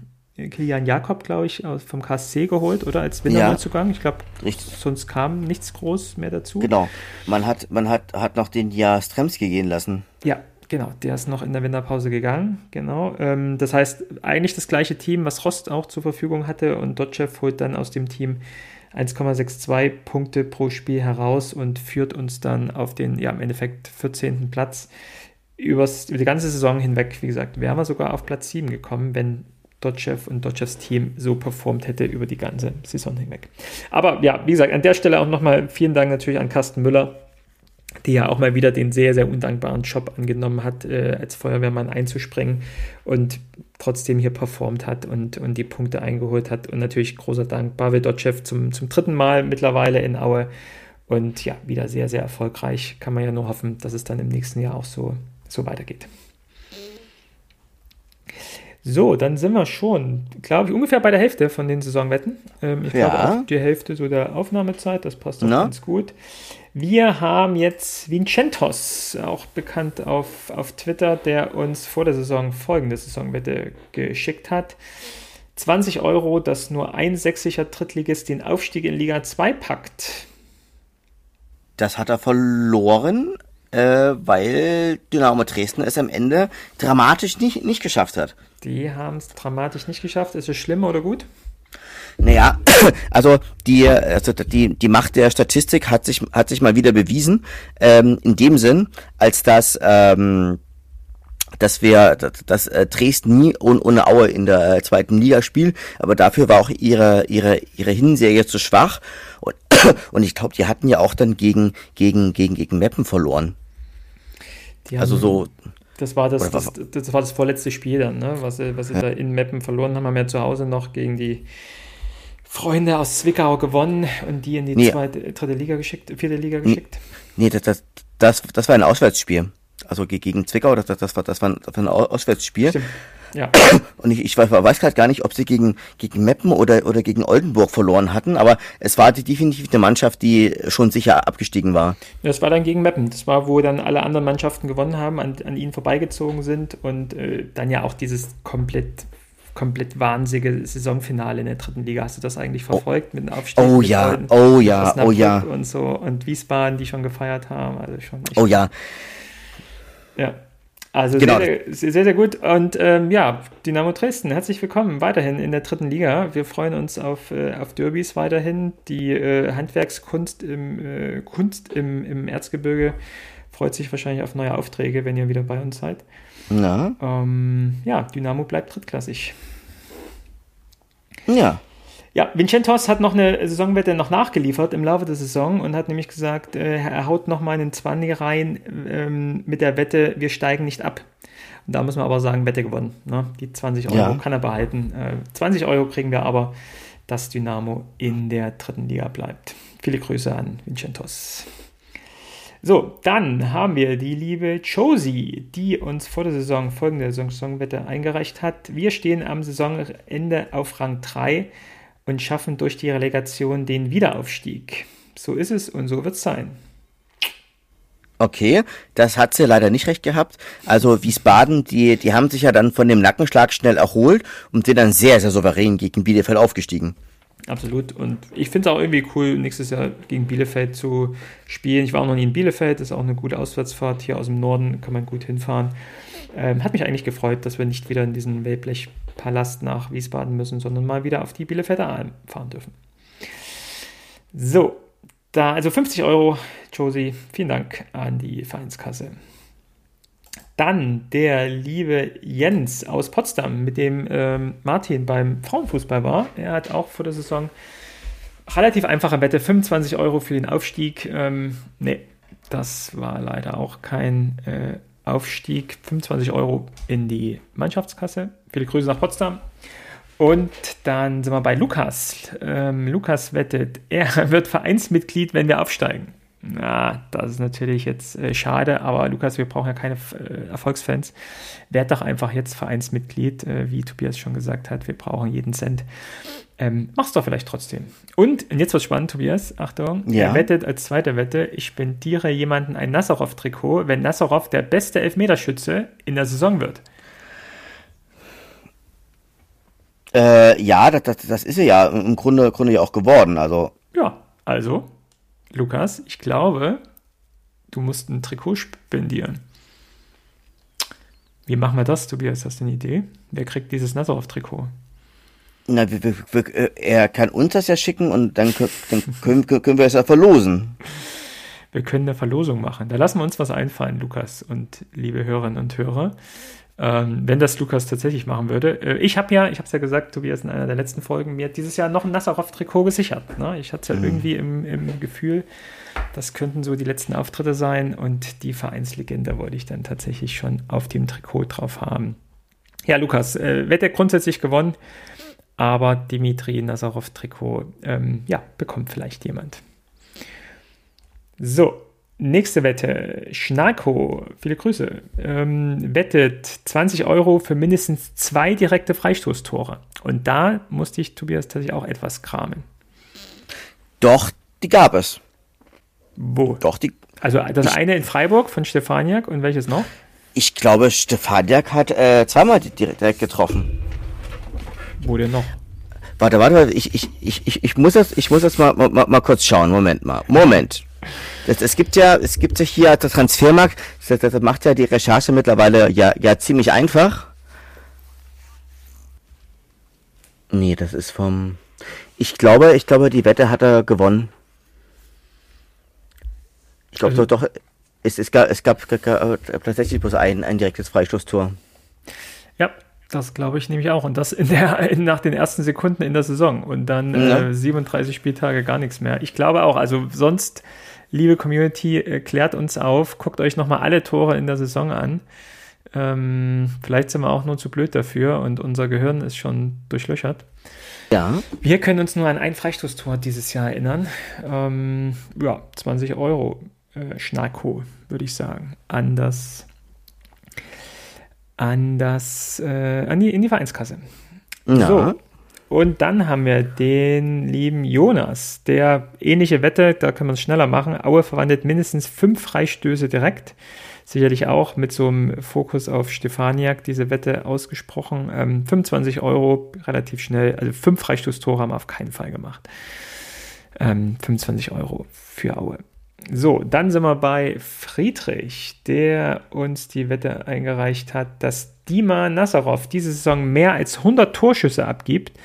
Kilian Jakob, glaube ich, vom KSC geholt, oder als Winterneuzugang. Ja, ich glaube, sonst kam nichts groß mehr dazu. Genau. Man hat, man hat, hat noch den Jastremski gehen lassen. Ja, genau. Der ist noch in der Winterpause gegangen. Genau. Ähm, das heißt, eigentlich das gleiche Team, was Rost auch zur Verfügung hatte und Dotchev holt dann aus dem Team 1,62 Punkte pro Spiel heraus und führt uns dann auf den, ja, im Endeffekt 14. Platz. Übers, über die ganze Saison hinweg, wie gesagt, wären wir sogar auf Platz 7 gekommen, wenn Dotchev und Dotchevs Team so performt hätte über die ganze Saison hinweg. Aber ja, wie gesagt, an der Stelle auch nochmal vielen Dank natürlich an Carsten Müller, die ja auch mal wieder den sehr, sehr undankbaren Job angenommen hat, äh, als Feuerwehrmann einzuspringen und trotzdem hier performt hat und, und die Punkte eingeholt hat. Und natürlich großer Dank Pavel Dotchev zum, zum dritten Mal mittlerweile in Aue. Und ja, wieder sehr, sehr erfolgreich. Kann man ja nur hoffen, dass es dann im nächsten Jahr auch so, so weitergeht. So, dann sind wir schon, glaube ich, ungefähr bei der Hälfte von den Saisonwetten. Ähm, ich ja. glaube auch die Hälfte so der Aufnahmezeit, das passt doch ganz gut. Wir haben jetzt Vincentos, auch bekannt auf, auf Twitter, der uns vor der Saison folgende Saisonwette geschickt hat. 20 Euro, dass nur ein sächsischer Drittligist den Aufstieg in Liga 2 packt. Das hat er verloren, äh, weil Dynamo Dresden es am Ende dramatisch nicht, nicht geschafft hat. Die haben es dramatisch nicht geschafft. Ist es schlimm oder gut? Naja, also die, also die, die Macht der Statistik hat sich, hat sich mal wieder bewiesen, ähm, in dem Sinn, als dass, ähm, dass wir, dass, dass äh, Dresden nie ohne, Aue in der äh, zweiten Liga spielt, aber dafür war auch ihre, ihre, ihre Hinserie zu schwach und, und ich glaube, die hatten ja auch dann gegen, gegen, gegen, gegen Meppen verloren. also so, das war das, das, das, war das vorletzte Spiel dann, ne? was, was sie ja. da in Meppen verloren haben, haben wir zu Hause noch gegen die Freunde aus Zwickau gewonnen und die in die nee. zweite, dritte Liga geschickt, vierte Liga geschickt. Nee, das, das, das, das war ein Auswärtsspiel. Also gegen Zwickau, das, das, war, das war ein Auswärtsspiel. Stimmt. Ja. Und ich, ich weiß, weiß gerade gar nicht, ob sie gegen, gegen Meppen oder, oder gegen Oldenburg verloren hatten, aber es war die, definitiv eine Mannschaft, die schon sicher abgestiegen war. Das war dann gegen Meppen. Das war, wo dann alle anderen Mannschaften gewonnen haben, an, an ihnen vorbeigezogen sind und äh, dann ja auch dieses komplett komplett wahnsinnige Saisonfinale in der dritten Liga. Hast du das eigentlich oh. verfolgt oh. mit dem Aufstieg? Oh ja, oh ja, oh ja. Und so und Wiesbaden, die schon gefeiert haben. Also schon oh ja. Ja. Also genau. sehr, sehr, sehr, sehr gut. Und ähm, ja, Dynamo Dresden, herzlich willkommen weiterhin in der dritten Liga. Wir freuen uns auf, äh, auf Derbys weiterhin. Die äh, Handwerkskunst im, äh, Kunst im, im Erzgebirge freut sich wahrscheinlich auf neue Aufträge, wenn ihr wieder bei uns seid. Na? Ähm, ja, Dynamo bleibt drittklassig. Ja. Ja, Vincentos hat noch eine Saisonwette noch nachgeliefert im Laufe der Saison und hat nämlich gesagt, äh, er haut noch mal einen 20 rein ähm, mit der Wette, wir steigen nicht ab. Und da muss man aber sagen, Wette gewonnen. Ne? Die 20 Euro ja. kann er behalten. Äh, 20 Euro kriegen wir aber, dass Dynamo in der dritten Liga bleibt. Viele Grüße an Vincentos. So, dann haben wir die liebe Josie, die uns vor der Saison folgende Saisonwette eingereicht hat. Wir stehen am Saisonende auf Rang 3 und schaffen durch die Relegation den Wiederaufstieg. So ist es und so wird es sein. Okay, das hat sie leider nicht recht gehabt. Also Wiesbaden, die, die haben sich ja dann von dem Nackenschlag schnell erholt und sind dann sehr, sehr souverän gegen Bielefeld aufgestiegen. Absolut. Und ich finde es auch irgendwie cool, nächstes Jahr gegen Bielefeld zu spielen. Ich war auch noch nie in Bielefeld, das ist auch eine gute Auswärtsfahrt. Hier aus dem Norden kann man gut hinfahren. Ähm, hat mich eigentlich gefreut, dass wir nicht wieder in diesen Wellblech Palast nach Wiesbaden müssen, sondern mal wieder auf die Bielefelder Alm fahren dürfen. So, da, also 50 Euro, Josie, vielen Dank an die Vereinskasse. Dann der liebe Jens aus Potsdam, mit dem ähm, Martin beim Frauenfußball war. Er hat auch vor der Saison relativ einfache Wette, 25 Euro für den Aufstieg. Ähm, nee, das war leider auch kein äh, Aufstieg 25 Euro in die Mannschaftskasse. Viele Grüße nach Potsdam. Und dann sind wir bei Lukas. Ähm, Lukas wettet, er wird Vereinsmitglied, wenn wir aufsteigen. Na, das ist natürlich jetzt äh, schade, aber Lukas, wir brauchen ja keine äh, Erfolgsfans. Werd doch einfach jetzt Vereinsmitglied, äh, wie Tobias schon gesagt hat. Wir brauchen jeden Cent. Ähm, mach's doch vielleicht trotzdem. Und, und jetzt wird's spannend, Tobias. Achtung. Ja. Er wettet als zweite Wette, ich spendiere jemanden ein Nazarov-Trikot, wenn Nazarov der beste Elfmeterschütze in der Saison wird. Äh, ja, das, das, das ist er ja im Grunde, Grunde ja auch geworden. Also, Ja, also, Lukas, ich glaube, du musst ein Trikot spendieren. Wie machen wir das, Tobias? Hast du eine Idee? Wer kriegt dieses Nazarov-Trikot? na, wir, wir, wir, äh, er kann uns das ja schicken und dann, dann können, können wir es ja verlosen. Wir können eine Verlosung machen. Da lassen wir uns was einfallen, Lukas und liebe Hörerinnen und Hörer. Ähm, wenn das Lukas tatsächlich machen würde. Äh, ich habe ja, ich habe es ja gesagt, Tobias in einer der letzten Folgen, mir dieses Jahr noch ein Nazarov-Trikot gesichert. Ne? Ich hatte es ja irgendwie im, im Gefühl, das könnten so die letzten Auftritte sein und die Vereinslegende wollte ich dann tatsächlich schon auf dem Trikot drauf haben. Ja, Lukas, äh, Wette grundsätzlich gewonnen, aber Dimitri Nazarov-Trikot, ähm, ja, bekommt vielleicht jemand. So, nächste Wette. Schnarko, viele Grüße, ähm, wettet 20 Euro für mindestens zwei direkte Freistoßtore. Und da musste ich Tobias tatsächlich auch etwas kramen. Doch, die gab es. Wo? Doch, die. Also das Ich- eine in Freiburg von Stefaniak und welches noch? Ich glaube, Stefaniak hat äh, zweimal di- direkt, direkt getroffen. Wo denn noch? Warte, warte, warte, ich, ich, ich, ich, ich muss das, ich muss das mal, mal, mal kurz schauen. Moment mal. Moment. Das, es gibt ja, es gibt ja hier der Transfermarkt, das, das macht ja die Recherche mittlerweile ja, ja ziemlich einfach. Nee, das ist vom. Ich glaube, ich glaube, die Wette hat er gewonnen. Ich glaube Also- doch, doch, es, es gab, es gab, gab, gab tatsächlich bloß ein, ein direktes Freistoßtor. Ja, das glaube ich nämlich auch. Und das in der, in, nach den ersten Sekunden in der Saison. Und dann Ja. äh, 37 Spieltage gar nichts mehr. Ich glaube auch, also sonst, liebe Community, äh, klärt uns auf, guckt euch nochmal alle Tore in der Saison an. Ähm, vielleicht sind wir auch nur zu blöd dafür und unser Gehirn ist schon durchlöchert. Ja. Wir können uns nur an ein Freistoßtor dieses Jahr erinnern. Ähm, ja, 20 Euro äh, Schnarko, würde ich sagen, an das, an das, äh, an die, in die Vereinskasse. Ja. So. Und dann haben wir den lieben Jonas, der ähnliche Wette, da kann man es schneller machen. Aue verwandelt mindestens fünf Freistöße direkt. Sicherlich auch mit so einem Fokus auf Stefaniak diese Wette ausgesprochen. Ähm, 25 Euro, relativ schnell. Also fünf Freistoßtore haben wir auf keinen Fall gemacht. Ähm, 25 Euro für Aue. So, dann sind wir bei Friedrich, der uns die Wette eingereicht hat, dass Dima Nazarov diese Saison mehr als 100 Torschüsse abgibt,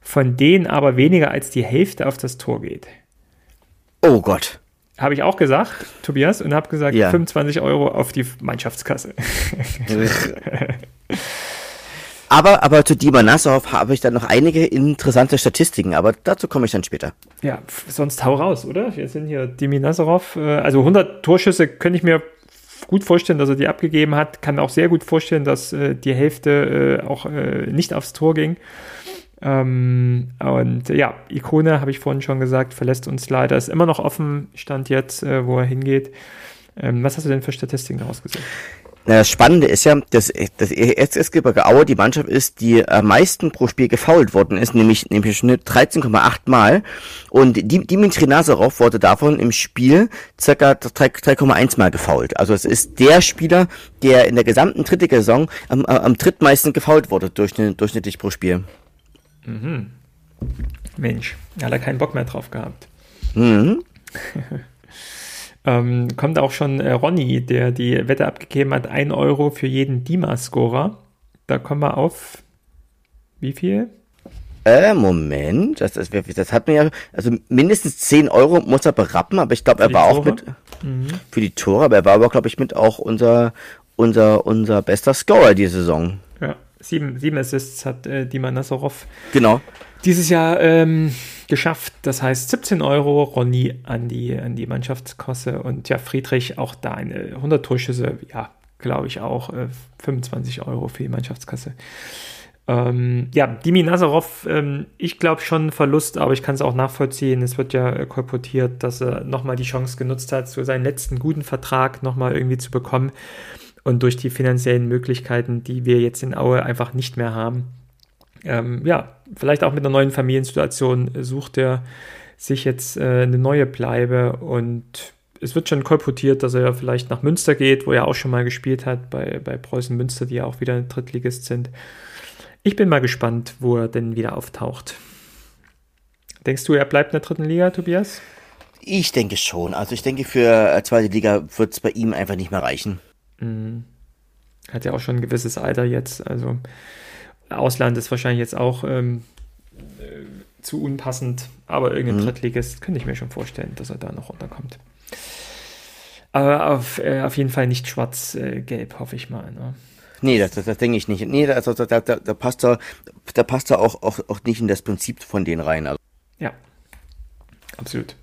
von denen aber weniger als die Hälfte auf das Tor geht. Oh Gott. Habe ich auch gesagt, Tobias, und habe gesagt, Ja. 25 Euro auf die Mannschaftskasse. Aber, aber zu Dima Nassov habe ich dann noch einige interessante Statistiken, aber dazu komme ich dann später. Ja, sonst hau raus, oder? Wir sind hier Dimi Nazarov. Äh, also 100 Torschüsse könnte ich mir gut vorstellen, dass er die abgegeben hat. Kann auch sehr gut vorstellen, dass äh, die Hälfte äh, auch nicht aufs Tor ging. Ähm, und ja, Ikone, habe ich vorhin schon gesagt, verlässt uns leider. Ist immer noch offen, stand jetzt, wo er hingeht. Ähm, was hast du denn für Statistiken gesehen? Na, Das Spannende ist ja, dass, dass Erzgebirge Aue die Mannschaft ist, die am meisten pro Spiel gefoult worden ist, nämlich, nämlich im Schnitt 13,8 Mal. Und Dim- Dimitri Nazarov wurde davon im Spiel circa 3 3,1 Mal gefoult. Also es ist der Spieler, der in der gesamten dritten Saison am, am drittmeisten gefoult wurde, durchschnitt- durchschnittlich pro Spiel. Mensch, hat er keinen Bock mehr drauf gehabt. Mhm. Ähm, kommt auch schon äh, Ronny, der die Wette abgegeben hat, 1 Euro für jeden Dima-Scorer. Da kommen wir auf wie viel? Äh, Moment, das, das, das hat mir ja, also mindestens 10 Euro muss er berappen, aber ich glaube, er war auch mit, für die Tore, aber er war aber, glaube ich, mit auch unser, unser, unser bester Scorer die Saison. Ja, sieben, sieben Assists hat äh, Dima Nazarov Genau. dieses Jahr ähm, geschafft. Das heißt 17 Euro Ronny an die, an die Mannschaftskasse und ja, Friedrich auch da eine 100 Torschüsse, ja, glaube ich auch, äh, 25 Euro für die Mannschaftskasse. Ähm, ja, Dimi Nazarov, ähm, ich glaube schon Verlust, aber ich kann es auch nachvollziehen. Es wird ja äh, kolportiert, dass er nochmal die Chance genutzt hat, so seinen letzten guten Vertrag nochmal irgendwie zu bekommen. Und durch die finanziellen Möglichkeiten, die wir jetzt in Aue einfach nicht mehr haben, ähm, ja, vielleicht auch mit einer neuen Familiensituation sucht er sich jetzt äh, eine neue Bleibe und es wird schon kolportiert, dass er vielleicht nach Münster geht, wo er auch schon mal gespielt hat, bei, bei Preußen Münster, die ja auch wieder ein Drittligist sind. Ich bin mal gespannt, wo er denn wieder auftaucht. Denkst du, er bleibt in der dritten Liga, Tobias? Ich denke schon. Also ich denke, für äh, zweite Liga wird es bei ihm einfach nicht mehr reichen. Mhm. Hat ja auch schon ein gewisses Alter jetzt. Also Ausland ist wahrscheinlich jetzt auch ähm, äh, zu unpassend, aber irgendein mhm. Drittligist könnte ich mir schon vorstellen, dass er da noch runterkommt. Aber auf, äh, auf jeden Fall nicht schwarz-gelb, äh, hoffe ich mal. Ne? Nee, das, das, das denke ich nicht. Nee, also, da, da, da, passt er, da passt er auch, auch, auch nicht in das Prinzip von denen rein. Also. Ja, absolut.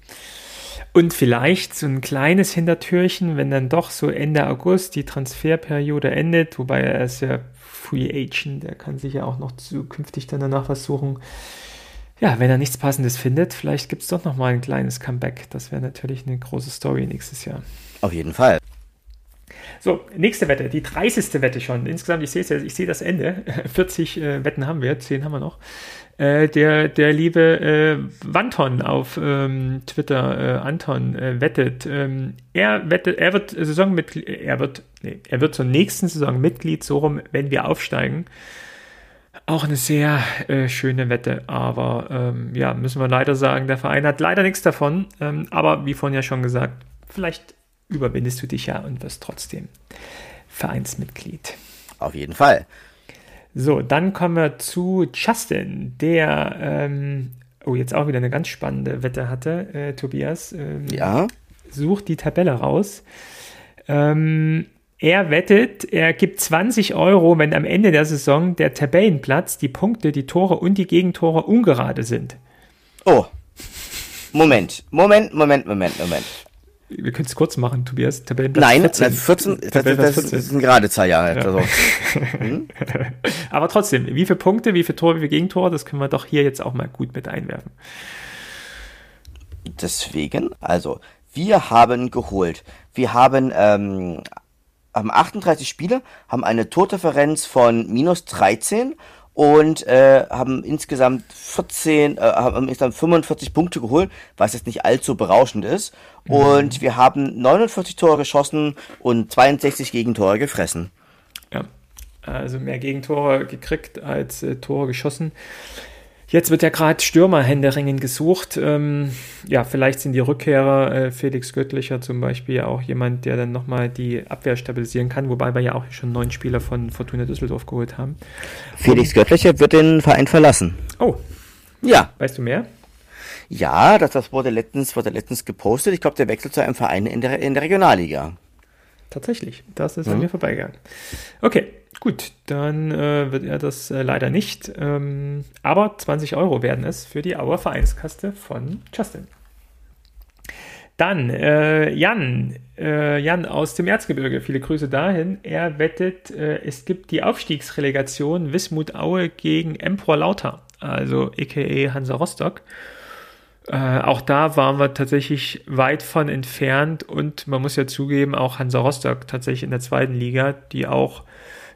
Und vielleicht so ein kleines Hintertürchen, wenn dann doch so Ende August die Transferperiode endet, wobei er ist ja Free Agent, der kann sich ja auch noch zukünftig dann danach was suchen. Ja, wenn er nichts Passendes findet, vielleicht gibt es doch noch mal ein kleines Comeback. Das wäre natürlich eine große Story nächstes Jahr. Auf jeden Fall. So, nächste Wette, die 30. Wette schon. Insgesamt, ich sehe ich sehe das Ende. 40 äh, Wetten haben wir, 10 haben wir noch. Äh, der, der liebe äh, Wanton auf ähm, Twitter, äh, Anton, äh, wettet. Ähm, er wettet, er wird Saisonmitglied, er wird, nee, er wird zur nächsten Saison Mitglied, so rum, wenn wir aufsteigen. Auch eine sehr äh, schöne Wette, aber ähm, ja, müssen wir leider sagen, der Verein hat leider nichts davon. Ähm, aber wie vorhin ja schon gesagt, vielleicht überwindest du dich ja und wirst trotzdem Vereinsmitglied. Auf jeden Fall. So, dann kommen wir zu Justin, der, ähm, oh, jetzt auch wieder eine ganz spannende Wette hatte, äh, Tobias. Ähm, ja. Sucht die Tabelle raus. Ähm, er wettet, er gibt 20 Euro, wenn am Ende der Saison der Tabellenplatz, die Punkte, die Tore und die Gegentore ungerade sind. Oh. Moment, Moment, Moment, Moment, Moment wir können es kurz machen, Tobias. Tabellenplatz Nein, 14. 14 das, das, das, ist ein gerade Zahl, ja. ja. Also. Hm? Aber trotzdem, wie viele Punkte, wie viele Tore, wie viele Gegentore, das können wir doch hier jetzt auch mal gut mit einwerfen. Deswegen, also, wir haben geholt. Wir haben ähm, haben 38 Spiele, haben eine Tordifferenz von minus 13 und äh, haben insgesamt 14, äh, haben insgesamt 45 Punkte geholt, was jetzt nicht allzu berauschend ist. Mhm. Und wir haben 49 Tore geschossen und 62 Gegentore gefressen. Ja, also mehr Gegentore gekriegt als äh, Tore geschossen. Jetzt wird ja gerade Stürmerhänderingen gesucht. Ähm, ja, vielleicht sind die Rückkehrer, äh, Felix Göttlicher zum Beispiel, auch jemand, der dann nochmal die Abwehr stabilisieren kann, wobei wir ja auch schon neun Spieler von Fortuna Düsseldorf geholt haben. Felix Göttlicher wird den Verein verlassen. Oh. Ja. Weißt du mehr? Ja, das, das wurde letztens, wurde letztens gepostet. Ich glaube, der wechselt zu einem Verein in der, in der Regionalliga. Tatsächlich, das ist mhm. an mir vorbeigegangen. Okay, Gut, dann äh, wird er das äh, leider nicht. Ähm, aber 20 Euro werden es für die Auer Vereinskaste von Justin. Dann äh, Jan, äh, Jan aus dem Erzgebirge, viele Grüße dahin. Er wettet, äh, es gibt die Aufstiegsrelegation Wismut Aue gegen Empor Lauter, also aka Hansa Rostock. Äh, auch da waren wir tatsächlich weit von entfernt und man muss ja zugeben, auch Hansa Rostock tatsächlich in der zweiten Liga, die auch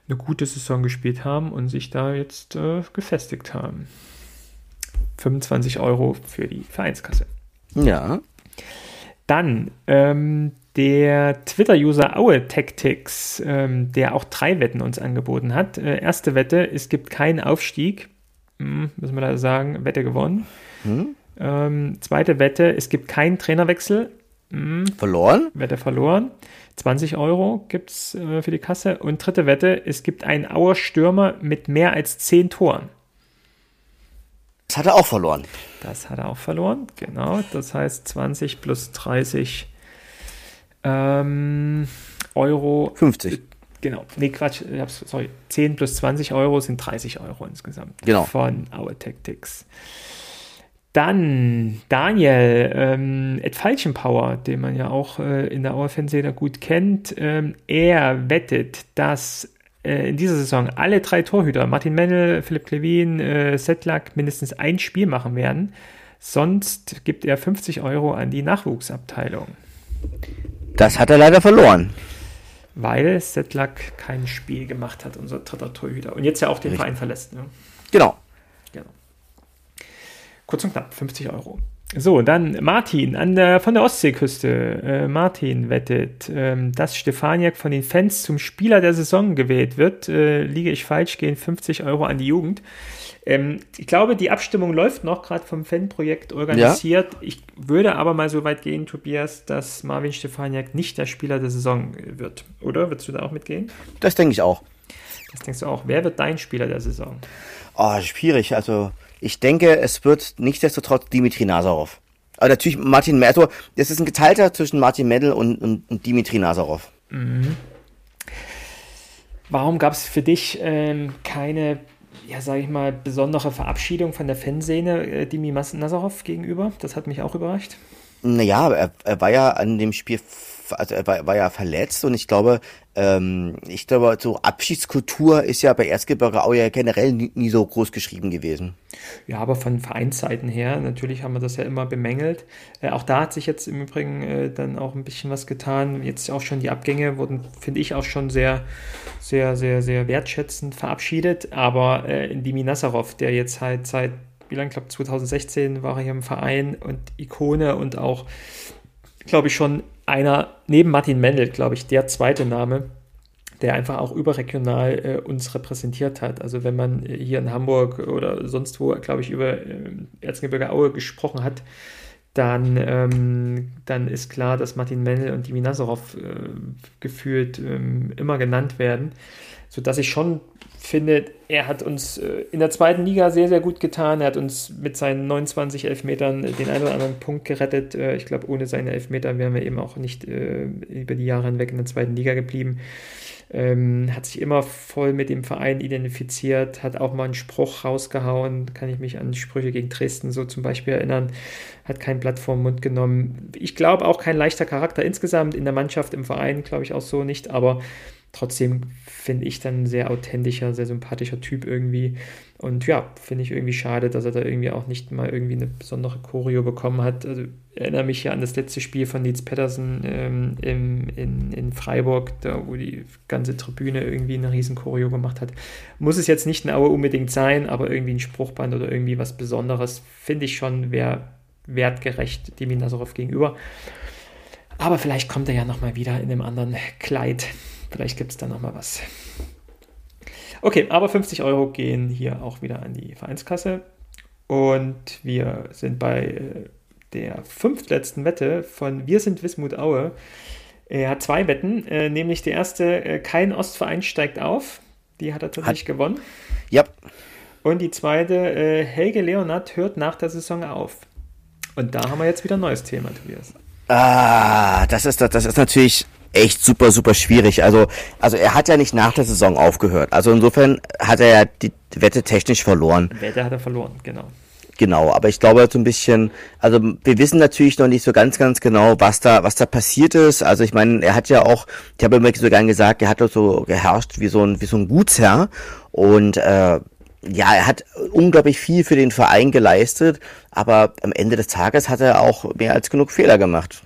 eine gute Saison gespielt haben und sich da jetzt äh, gefestigt haben. 25 Euro für die Vereinskasse. Ja. Dann ähm, der Twitter-User Aue Tactics, ähm, der auch drei Wetten uns angeboten hat. Äh, erste Wette, es gibt keinen Aufstieg. Hm, müssen wir da sagen, Wette gewonnen. Hm. Ähm, zweite Wette, es gibt keinen Trainerwechsel. Hm, verloren? Wette verloren. 20 Euro gibt es äh, für die Kasse. Und dritte Wette, es gibt einen Auer Stürmer mit mehr als 10 Toren. Das hat er auch verloren. Das hat er auch verloren, genau. Das heißt 20 plus 30 ähm, Euro. 50. Genau. Nee, Quatsch. Sorry. 10 plus 20 Euro sind 30 Euro insgesamt. Genau. Von Our Tactics. Dann Daniel, ähm, Ed Falchenpower, den man ja auch äh, in der Auer Fanszene gut kennt. Ähm, er wettet, dass äh, in dieser Saison alle drei Torhüter, Martin Mennel, Philipp Klevin, äh, Setlak, mindestens ein Spiel machen werden. Sonst gibt er 50 Euro an die Nachwuchsabteilung. Das hat er leider verloren. Weil Setlak kein Spiel gemacht hat, unser dritter Torhüter. Und jetzt ja auch den Richtig. Verein verlässt. Ne? Genau. Kurz und knapp, 50 Euro. So, dann Martin an der, von der Ostseeküste. Äh, Martin wettet, ähm, dass Stefaniak von den Fans zum Spieler der Saison gewählt wird. Äh, liege ich falsch, gehen 50 Euro an die Jugend. Ähm, ich glaube, die Abstimmung läuft noch, gerade vom Fanprojekt organisiert. Ja. Ich würde aber mal so weit gehen, Tobias, dass Marvin Stefaniak nicht der Spieler der Saison wird. Oder? Würdest du da auch mitgehen? Das denke ich auch. Das denkst du auch. Wer wird dein Spieler der Saison? Oh, schwierig. Also ich denke, es wird nichtsdestotrotz Dimitri Nazarov. Aber natürlich Martin Merto, das ist ein geteilter zwischen Martin Medel und, und, und Dimitri Nazarov. Mhm. Warum gab es für dich ähm, keine, ja, sage ich mal, besondere Verabschiedung von der Fanszene äh, Dimi Nazarov gegenüber? Das hat mich auch überrascht. Naja, er, er war ja an dem Spiel also er war, war ja verletzt und ich glaube, ähm, ich glaube, so Abschiedskultur ist ja bei Erzgebirge auch ja generell nie, nie, so groß geschrieben gewesen. Ja, aber von Vereinsseiten her, natürlich haben wir das ja immer bemängelt. Äh, auch da hat sich jetzt im Übrigen äh, dann auch ein bisschen was getan. Jetzt auch schon die Abgänge wurden, finde ich, auch schon sehr, sehr, sehr, sehr wertschätzend verabschiedet. Aber äh, Dimi Nassarov, der jetzt halt seit, wie lange, glaube 2016 war er hier im Verein und Ikone und auch glaube ich, schon einer, neben Martin Mendel, glaube ich, der zweite Name, der einfach auch überregional äh, uns repräsentiert hat. Also wenn man hier in Hamburg oder sonst wo, glaube ich, über äh, Erzgebirge Aue gesprochen hat, dann, ähm, dann ist klar, dass Martin Mendel und Dimi Nazarov äh, gefühlt ähm, immer genannt werden, sodass ich schon finde, er hat uns äh, in der zweiten Liga sehr, sehr gut getan. Er hat uns mit seinen 29 Elfmetern den einen oder anderen Punkt gerettet. Äh, ich glaube, ohne seine Elfmeter wären wir eben auch nicht äh, über die Jahre hinweg in der zweiten Liga geblieben. Ähm, hat sich immer voll mit dem Verein identifiziert, hat auch mal einen Spruch rausgehauen, kann ich mich an Sprüche gegen Dresden so zum Beispiel erinnern, hat kein Blatt vor den Mund genommen. Ich glaube auch kein leichter Charakter insgesamt in der Mannschaft, im Verein, glaube ich auch so nicht, aber trotzdem finde ich dann sehr authentischer, sehr sympathischer Typ irgendwie. Und ja, finde ich irgendwie schade, dass er da irgendwie auch nicht mal irgendwie eine besondere Choreo bekommen hat. Also erinnere mich ja an das letzte Spiel von Nils Pettersen ähm, in, in Freiburg, da wo die ganze Tribüne irgendwie eine riesen Choreo gemacht hat. Muss es jetzt nicht ein Aue unbedingt sein, aber irgendwie ein Spruchband oder irgendwie was Besonderes, finde ich schon, wäre wertgerecht dem Nazarov gegenüber. Aber vielleicht kommt er ja nochmal wieder in einem anderen Kleid. Vielleicht gibt es da nochmal was. Okay, aber 50 Euro gehen hier auch wieder an die Vereinskasse. Und wir sind bei äh, der fünftletzten Wette von Wir sind Wismut Aue. Er hat zwei Wetten, äh, nämlich die erste, äh, kein Ostverein steigt auf. Die hat er tatsächlich hat, gewonnen. Ja. Und die zweite, Helge Leonard hört nach der Saison auf. Und da haben wir jetzt wieder ein neues Thema, Tobias. Ah, das ist, das ist natürlich echt super, super schwierig. Also, also er hat ja nicht nach der Saison aufgehört. Also insofern hat er ja die Wette technisch verloren. Wette hat er verloren, genau. Genau, aber ich glaube so ein bisschen, also wir wissen natürlich noch nicht so ganz, ganz genau, was da, was da passiert ist. Also ich meine, er hat ja auch, ich habe immer so gern gesagt, er hat so geherrscht wie so ein, wie so ein Gutsherr und äh, ja, er hat unglaublich viel für den Verein geleistet, aber am Ende des Tages hat er auch mehr als genug Fehler gemacht.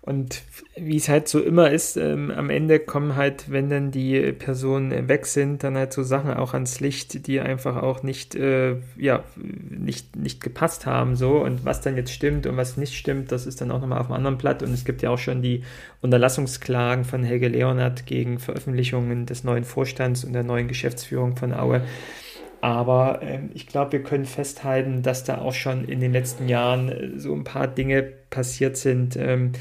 Und wie es halt so immer ist, ähm, am Ende kommen halt, wenn dann die Personen weg sind, dann halt so Sachen auch ans Licht, die einfach auch nicht, äh, ja, nicht, nicht gepasst haben, so. Und was dann jetzt stimmt und was nicht stimmt, das ist dann auch nochmal auf einem anderen Blatt. Und es gibt ja auch schon die Unterlassungsklagen von Helge Leonard gegen Veröffentlichungen des neuen Vorstands und der neuen Geschäftsführung von Aue. Aber ähm, ich glaube, wir können festhalten, dass da auch schon in den letzten Jahren äh, so ein paar Dinge passiert sind, ähm,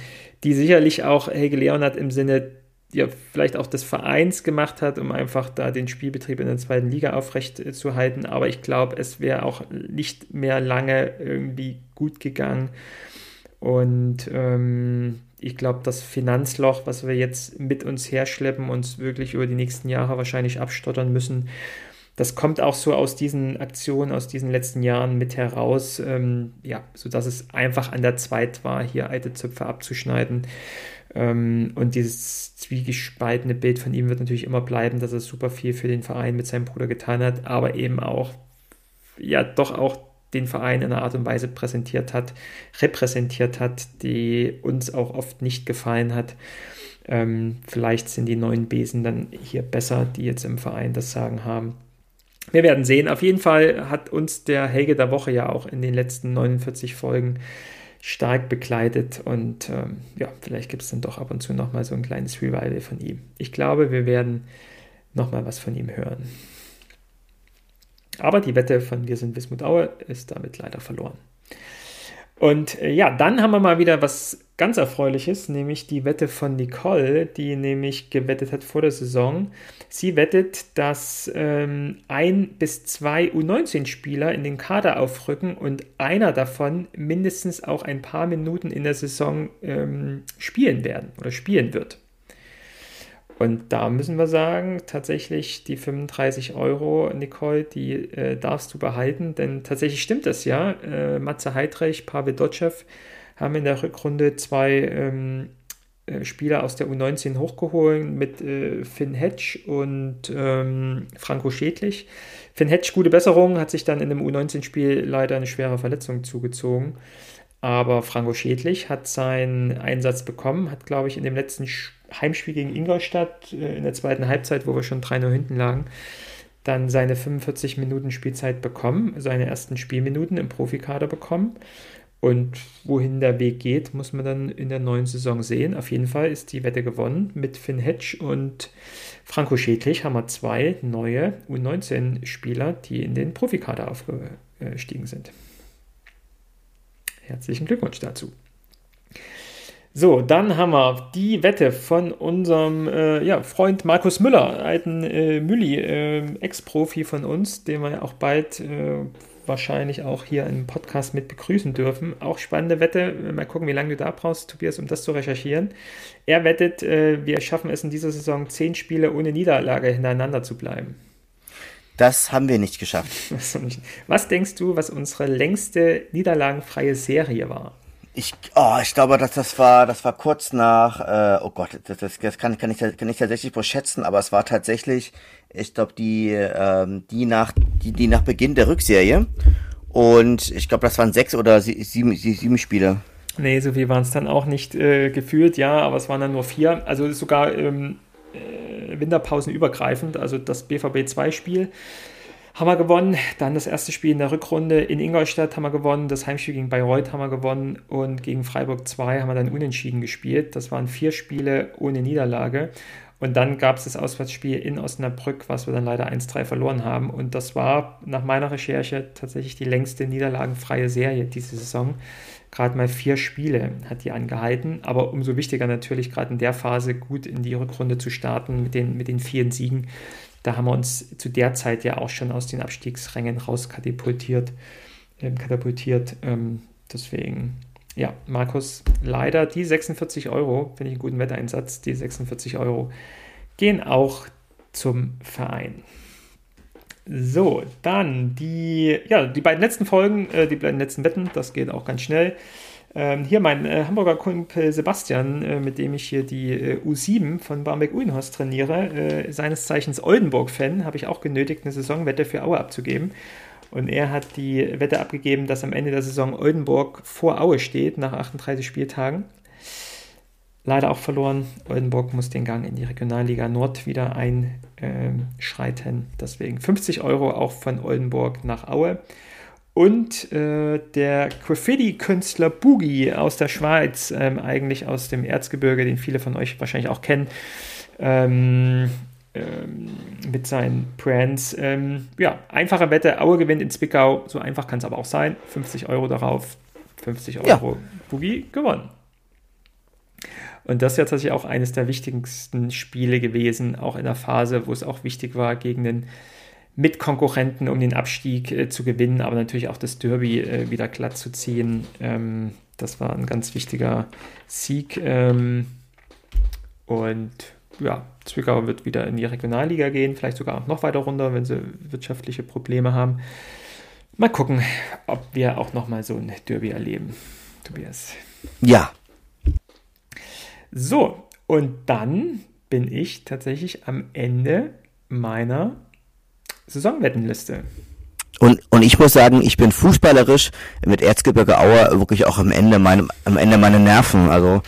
die sicherlich auch Helge Leonard im Sinne ja, vielleicht auch des Vereins gemacht hat, um einfach da den Spielbetrieb in der zweiten Liga aufrecht zu halten. Aber ich glaube, es wäre auch nicht mehr lange irgendwie gut gegangen. Und ähm, ich glaube, das Finanzloch, was wir jetzt mit uns herschleppen, uns wirklich über die nächsten Jahre wahrscheinlich abstottern müssen, das kommt auch so aus diesen Aktionen, aus diesen letzten Jahren mit heraus, ähm, ja, sodass es einfach an der Zeit war, hier alte Zöpfe abzuschneiden. Ähm, und dieses zwiegespaltene Bild von ihm wird natürlich immer bleiben, dass er super viel für den Verein mit seinem Bruder getan hat, aber eben auch, ja, doch auch den Verein in einer Art und Weise präsentiert hat, repräsentiert hat, die uns auch oft nicht gefallen hat. Ähm, vielleicht sind die neuen Besen dann hier besser, die jetzt im Verein das Sagen haben. Wir werden sehen. Auf jeden Fall hat uns der Helge der Woche ja auch in den letzten 49 Folgen stark begleitet und ähm, ja, vielleicht gibt es dann doch ab und zu nochmal so ein kleines Revival von ihm. Ich glaube, wir werden nochmal was von ihm hören. Aber die Wette von Wir sind Wismut Aue ist damit leider verloren. Und äh, ja, dann haben wir mal wieder was ganz Erfreuliches, nämlich die Wette von Nicole, die nämlich gewettet hat vor der Saison. Sie wettet, dass ähm, ein bis zwei U19-Spieler in den Kader aufrücken und einer davon mindestens auch ein paar Minuten in der Saison ähm, spielen werden oder spielen wird. Und da müssen wir sagen, tatsächlich die 35 Euro, Nicole, die äh, darfst du behalten, denn tatsächlich stimmt das ja. Äh, Matze Heidrich, Pavel Dotschew haben in der Rückrunde zwei ähm, äh, Spieler aus der U19 hochgeholt mit äh, Finn Hedge und ähm, Franco Schädlich. Finn Hedge, gute Besserung, hat sich dann in dem U19-Spiel leider eine schwere Verletzung zugezogen. Aber Franco Schädlich hat seinen Einsatz bekommen, hat, glaube ich, in dem letzten Spiel Heimspiel gegen Ingolstadt äh, in der zweiten Halbzeit, wo wir schon 3-0 hinten lagen, dann seine 45 Minuten Spielzeit bekommen, seine ersten Spielminuten im Profikader bekommen. Und wohin der Weg geht, muss man dann in der neuen Saison sehen. Auf jeden Fall ist die Wette gewonnen. Mit Finn Hedge und Franco Schädlich haben wir zwei neue U19-Spieler, die in den Profikader aufgestiegen sind. Herzlichen Glückwunsch dazu. So, dann haben wir die Wette von unserem äh, ja, Freund Markus Müller, alten äh, Mülli, äh, Ex-Profi von uns, den wir ja auch bald äh, wahrscheinlich auch hier im Podcast mit begrüßen dürfen. Auch spannende Wette. Mal gucken, wie lange du da brauchst, Tobias, um das zu recherchieren. Er wettet, äh, wir schaffen es in dieser Saison zehn Spiele ohne Niederlage hintereinander zu bleiben. Das haben wir nicht geschafft. Was denkst du, was unsere längste niederlagenfreie Serie war? Ich, oh, ich glaube, dass das war, das war kurz nach, äh, oh Gott, das, das, das kann, kann, ich, kann ich tatsächlich wohl schätzen, aber es war tatsächlich, ich glaube, die, ähm, die nach, die, die nach Beginn der Rückserie. Und ich glaube, das waren sechs oder sieben, sieben Spiele. Nee, so viel waren es dann auch nicht äh, gefühlt, ja, aber es waren dann nur vier. Also sogar ähm, äh, Winterpausen übergreifend, also das BVB 2-Spiel haben wir gewonnen. Dann das erste Spiel in der Rückrunde in Ingolstadt haben wir gewonnen. Das Heimspiel gegen Bayreuth haben wir gewonnen. Und gegen Freiburg 2 haben wir dann unentschieden gespielt. Das waren vier Spiele ohne Niederlage. Und dann gab es das Auswärtsspiel in Osnabrück, was wir dann leider 1-3 verloren haben. Und das war nach meiner Recherche tatsächlich die längste niederlagenfreie Serie diese Saison. Gerade mal vier Spiele hat die angehalten. Aber umso wichtiger natürlich, gerade in der Phase gut in die Rückrunde zu starten mit den, mit den vielen Siegen. Da haben wir uns zu der Zeit ja auch schon aus den Abstiegsrängen rauskatapultiert. Äh, katapultiert. Ähm, deswegen, ja, Markus, leider die 46 Euro, finde ich einen guten Wetteinsatz, die 46 Euro gehen auch zum Verein. So, dann die, ja, die beiden letzten Folgen, äh, die beiden letzten Wetten, das geht auch ganz schnell. Ähm, hier mein äh, Hamburger Kumpel Sebastian, äh, mit dem ich hier die äh, U7 von Barmbek-Uhlenhorst trainiere, äh, seines Zeichens Oldenburg-Fan, habe ich auch genötigt, eine Saisonwette für Aue abzugeben. Und er hat die Wette abgegeben, dass am Ende der Saison Oldenburg vor Aue steht, nach 38 Spieltagen. Leider auch verloren. Oldenburg muss den Gang in die Regionalliga Nord wieder einschreiten. Deswegen 50 Euro auch von Oldenburg nach Aue. Und äh, der Graffiti-Künstler Boogie aus der Schweiz, ähm, eigentlich aus dem Erzgebirge, den viele von euch wahrscheinlich auch kennen, ähm, ähm, mit seinen Brands. Ähm, ja, einfache Wette, Aue gewinnt in Zwickau, so einfach kann es aber auch sein. 50 Euro darauf, 50 Euro ja. Boogie gewonnen. Und das ist ja tatsächlich auch eines der wichtigsten Spiele gewesen, auch in der Phase, wo es auch wichtig war, gegen den Mitkonkurrenten um den Abstieg äh, zu gewinnen, aber natürlich auch das Derby äh, wieder glatt zu ziehen. Ähm, das war ein ganz wichtiger Sieg. Ähm, und ja, Zwickau wird wieder in die Regionalliga gehen, vielleicht sogar auch noch weiter runter, wenn sie wirtschaftliche Probleme haben. Mal gucken, ob wir auch noch mal so ein Derby erleben, Tobias. Ja, So, und dann bin ich tatsächlich am Ende meiner Saisonwettenliste. Und, und ich muss sagen, ich bin fußballerisch mit Erzgebirge Aue wirklich auch am Ende, meinem, am Ende meiner Nerven. Also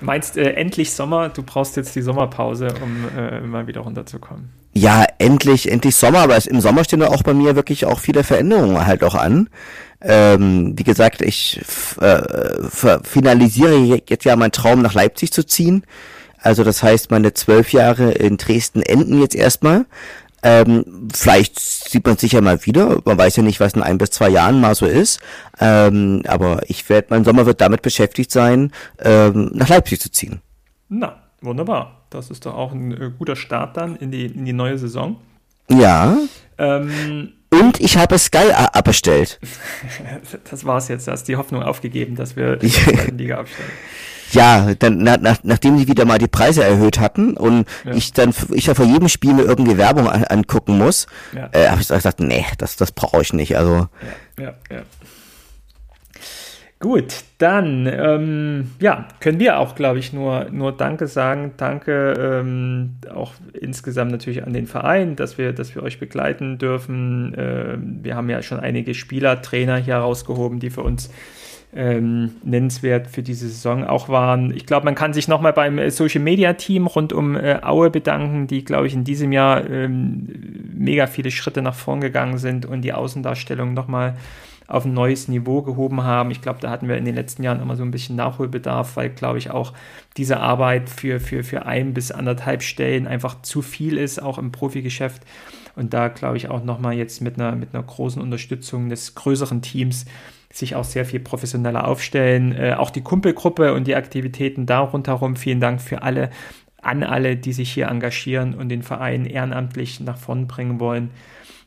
Meinst äh, endlich Sommer? Du brauchst jetzt die Sommerpause, um äh, mal wieder runterzukommen. Ja, endlich, endlich Sommer, aber es, im Sommer stehen da auch bei mir wirklich auch viele Veränderungen halt auch an. Ähm, wie gesagt, ich äh, finalisiere jetzt ja meinen Traum nach Leipzig zu ziehen. Also das heißt, meine zwölf Jahre in Dresden enden jetzt erstmal. Ähm, vielleicht sieht man sich ja mal wieder. Man weiß ja nicht, was in ein bis zwei Jahren mal so ist. Ähm, aber ich werde, mein Sommer wird damit beschäftigt sein, ähm, nach Leipzig zu ziehen. Na, wunderbar. Das ist doch auch ein äh, guter Start dann in die, in die neue Saison. Ja. Ähm, und ich habe Sky abbestellt. das war's jetzt. Du hast die Hoffnung aufgegeben, dass wir in der Liga abstellen. Ja, dann nach, nach, nachdem sie wieder mal die Preise erhöht hatten und ja. ich dann ich ja vor jedem Spiel mir irgendwie Werbung an, angucken muss, ja. äh, habe ich gesagt, nee, das das brauche ich nicht. Also ja, ja, ja. Gut, dann ähm, ja, können wir auch, glaube ich, nur, nur Danke sagen. Danke ähm, auch insgesamt natürlich an den Verein, dass wir, dass wir euch begleiten dürfen. Ähm, wir haben ja schon einige Spieler, Trainer hier rausgehoben, die für uns ähm, nennenswert für diese Saison auch waren. Ich glaube, man kann sich nochmal beim äh, Social Media Team rund um äh, Aue bedanken, die, glaube ich, in diesem Jahr ähm, mega viele Schritte nach vorn gegangen sind und die Außendarstellung nochmal auf ein neues Niveau gehoben haben. Ich glaube, da hatten wir in den letzten Jahren immer so ein bisschen Nachholbedarf, weil, glaube ich, auch diese Arbeit für, für, für ein bis anderthalb Stellen einfach zu viel ist, auch im Profigeschäft. Und da, glaube ich, auch nochmal jetzt mit einer, mit einer großen Unterstützung des größeren Teams sich auch sehr viel professioneller aufstellen. Äh, auch die Kumpelgruppe und die Aktivitäten da rundherum. Vielen Dank für alle, an alle, die sich hier engagieren und den Verein ehrenamtlich nach vorn bringen wollen.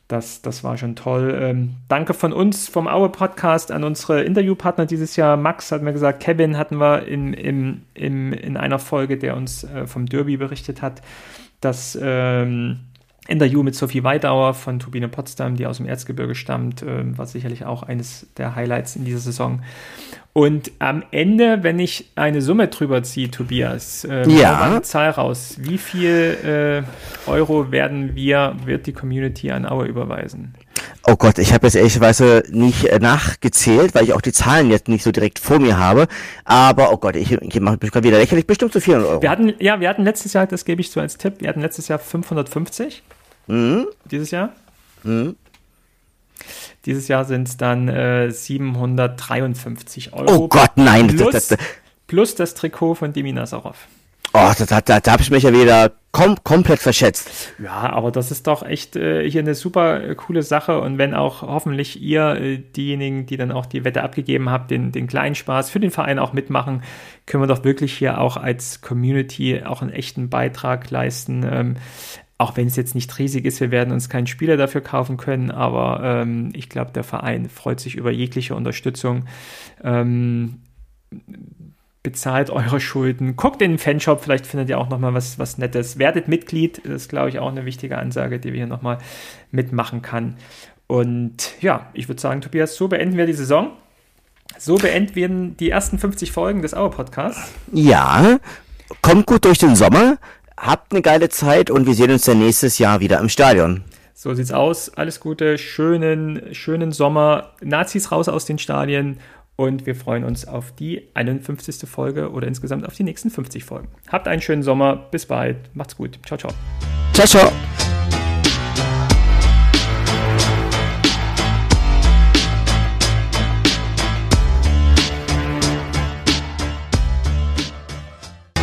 Das, das war schon toll. Ähm, danke von uns vom Aue Podcast an unsere Interviewpartner dieses Jahr. Max hat mir gesagt, Kevin hatten wir in, in, in, in einer Folge, der uns äh, vom Derby berichtet hat, dass ähm, Interview mit Sophie Weidauer von Turbine Potsdam, die aus dem Erzgebirge stammt, äh, war sicherlich auch eines der Highlights in dieser Saison. Und am Ende, wenn ich eine Summe drüber ziehe, Tobias, äh, ja. eine Zahl raus. Wie viel äh, Euro werden wir, wird die Community an Aue überweisen? Oh Gott, ich habe jetzt ehrlicherweise nicht äh, nachgezählt, weil ich auch die Zahlen jetzt nicht so direkt vor mir habe. Aber, oh Gott, ich, ich mache mich gerade wieder lächerlich, bestimmt zu 400 Euro. Wir hatten, ja, wir hatten letztes Jahr, das gebe ich so als Tipp, wir hatten letztes Jahr 550. Mhm. Dieses Jahr. Mhm. Dieses Jahr sind es dann äh, 753 Euro. Oh Gott, nein. Plus das, das, plus das Trikot von Demi Nazarov. Oh, da, da, da, da habe ich mich ja wieder kom komplett verschätzt. Ja, aber das ist doch echt äh, hier eine super äh, coole Sache. Und wenn auch hoffentlich ihr, äh, diejenigen, die dann auch die Wette abgegeben habt, den, den kleinen Spaß für den Verein auch mitmachen, können wir doch wirklich hier auch als Community auch einen echten Beitrag leisten. Ähm, auch wenn es jetzt nicht riesig ist, wir werden uns keinen Spieler dafür kaufen können, aber ähm, ich glaube, der Verein freut sich über jegliche Unterstützung. Ähm, bezahlt eure Schulden, guckt in den Fanshop, vielleicht findet ihr auch nochmal was, was Nettes. Werdet Mitglied, das ist, glaube ich, auch eine wichtige Ansage, die wir hier nochmal mitmachen kann. Und ja, ich würde sagen, Tobias, so beenden wir die Saison. So beenden wir die ersten 50 Folgen des Auer Podcasts. Ja, kommt gut durch den Sommer habt eine geile Zeit und wir sehen uns dann nächstes Jahr wieder im Stadion. So sieht's aus. Alles Gute, schönen, schönen Sommer. Nazis raus aus den Stadien und wir freuen uns auf die 51. Folge oder insgesamt auf die nächsten 50 Folgen. Habt einen schönen Sommer. Bis bald. Macht's gut. Ciao, ciao. Ciao, ciao.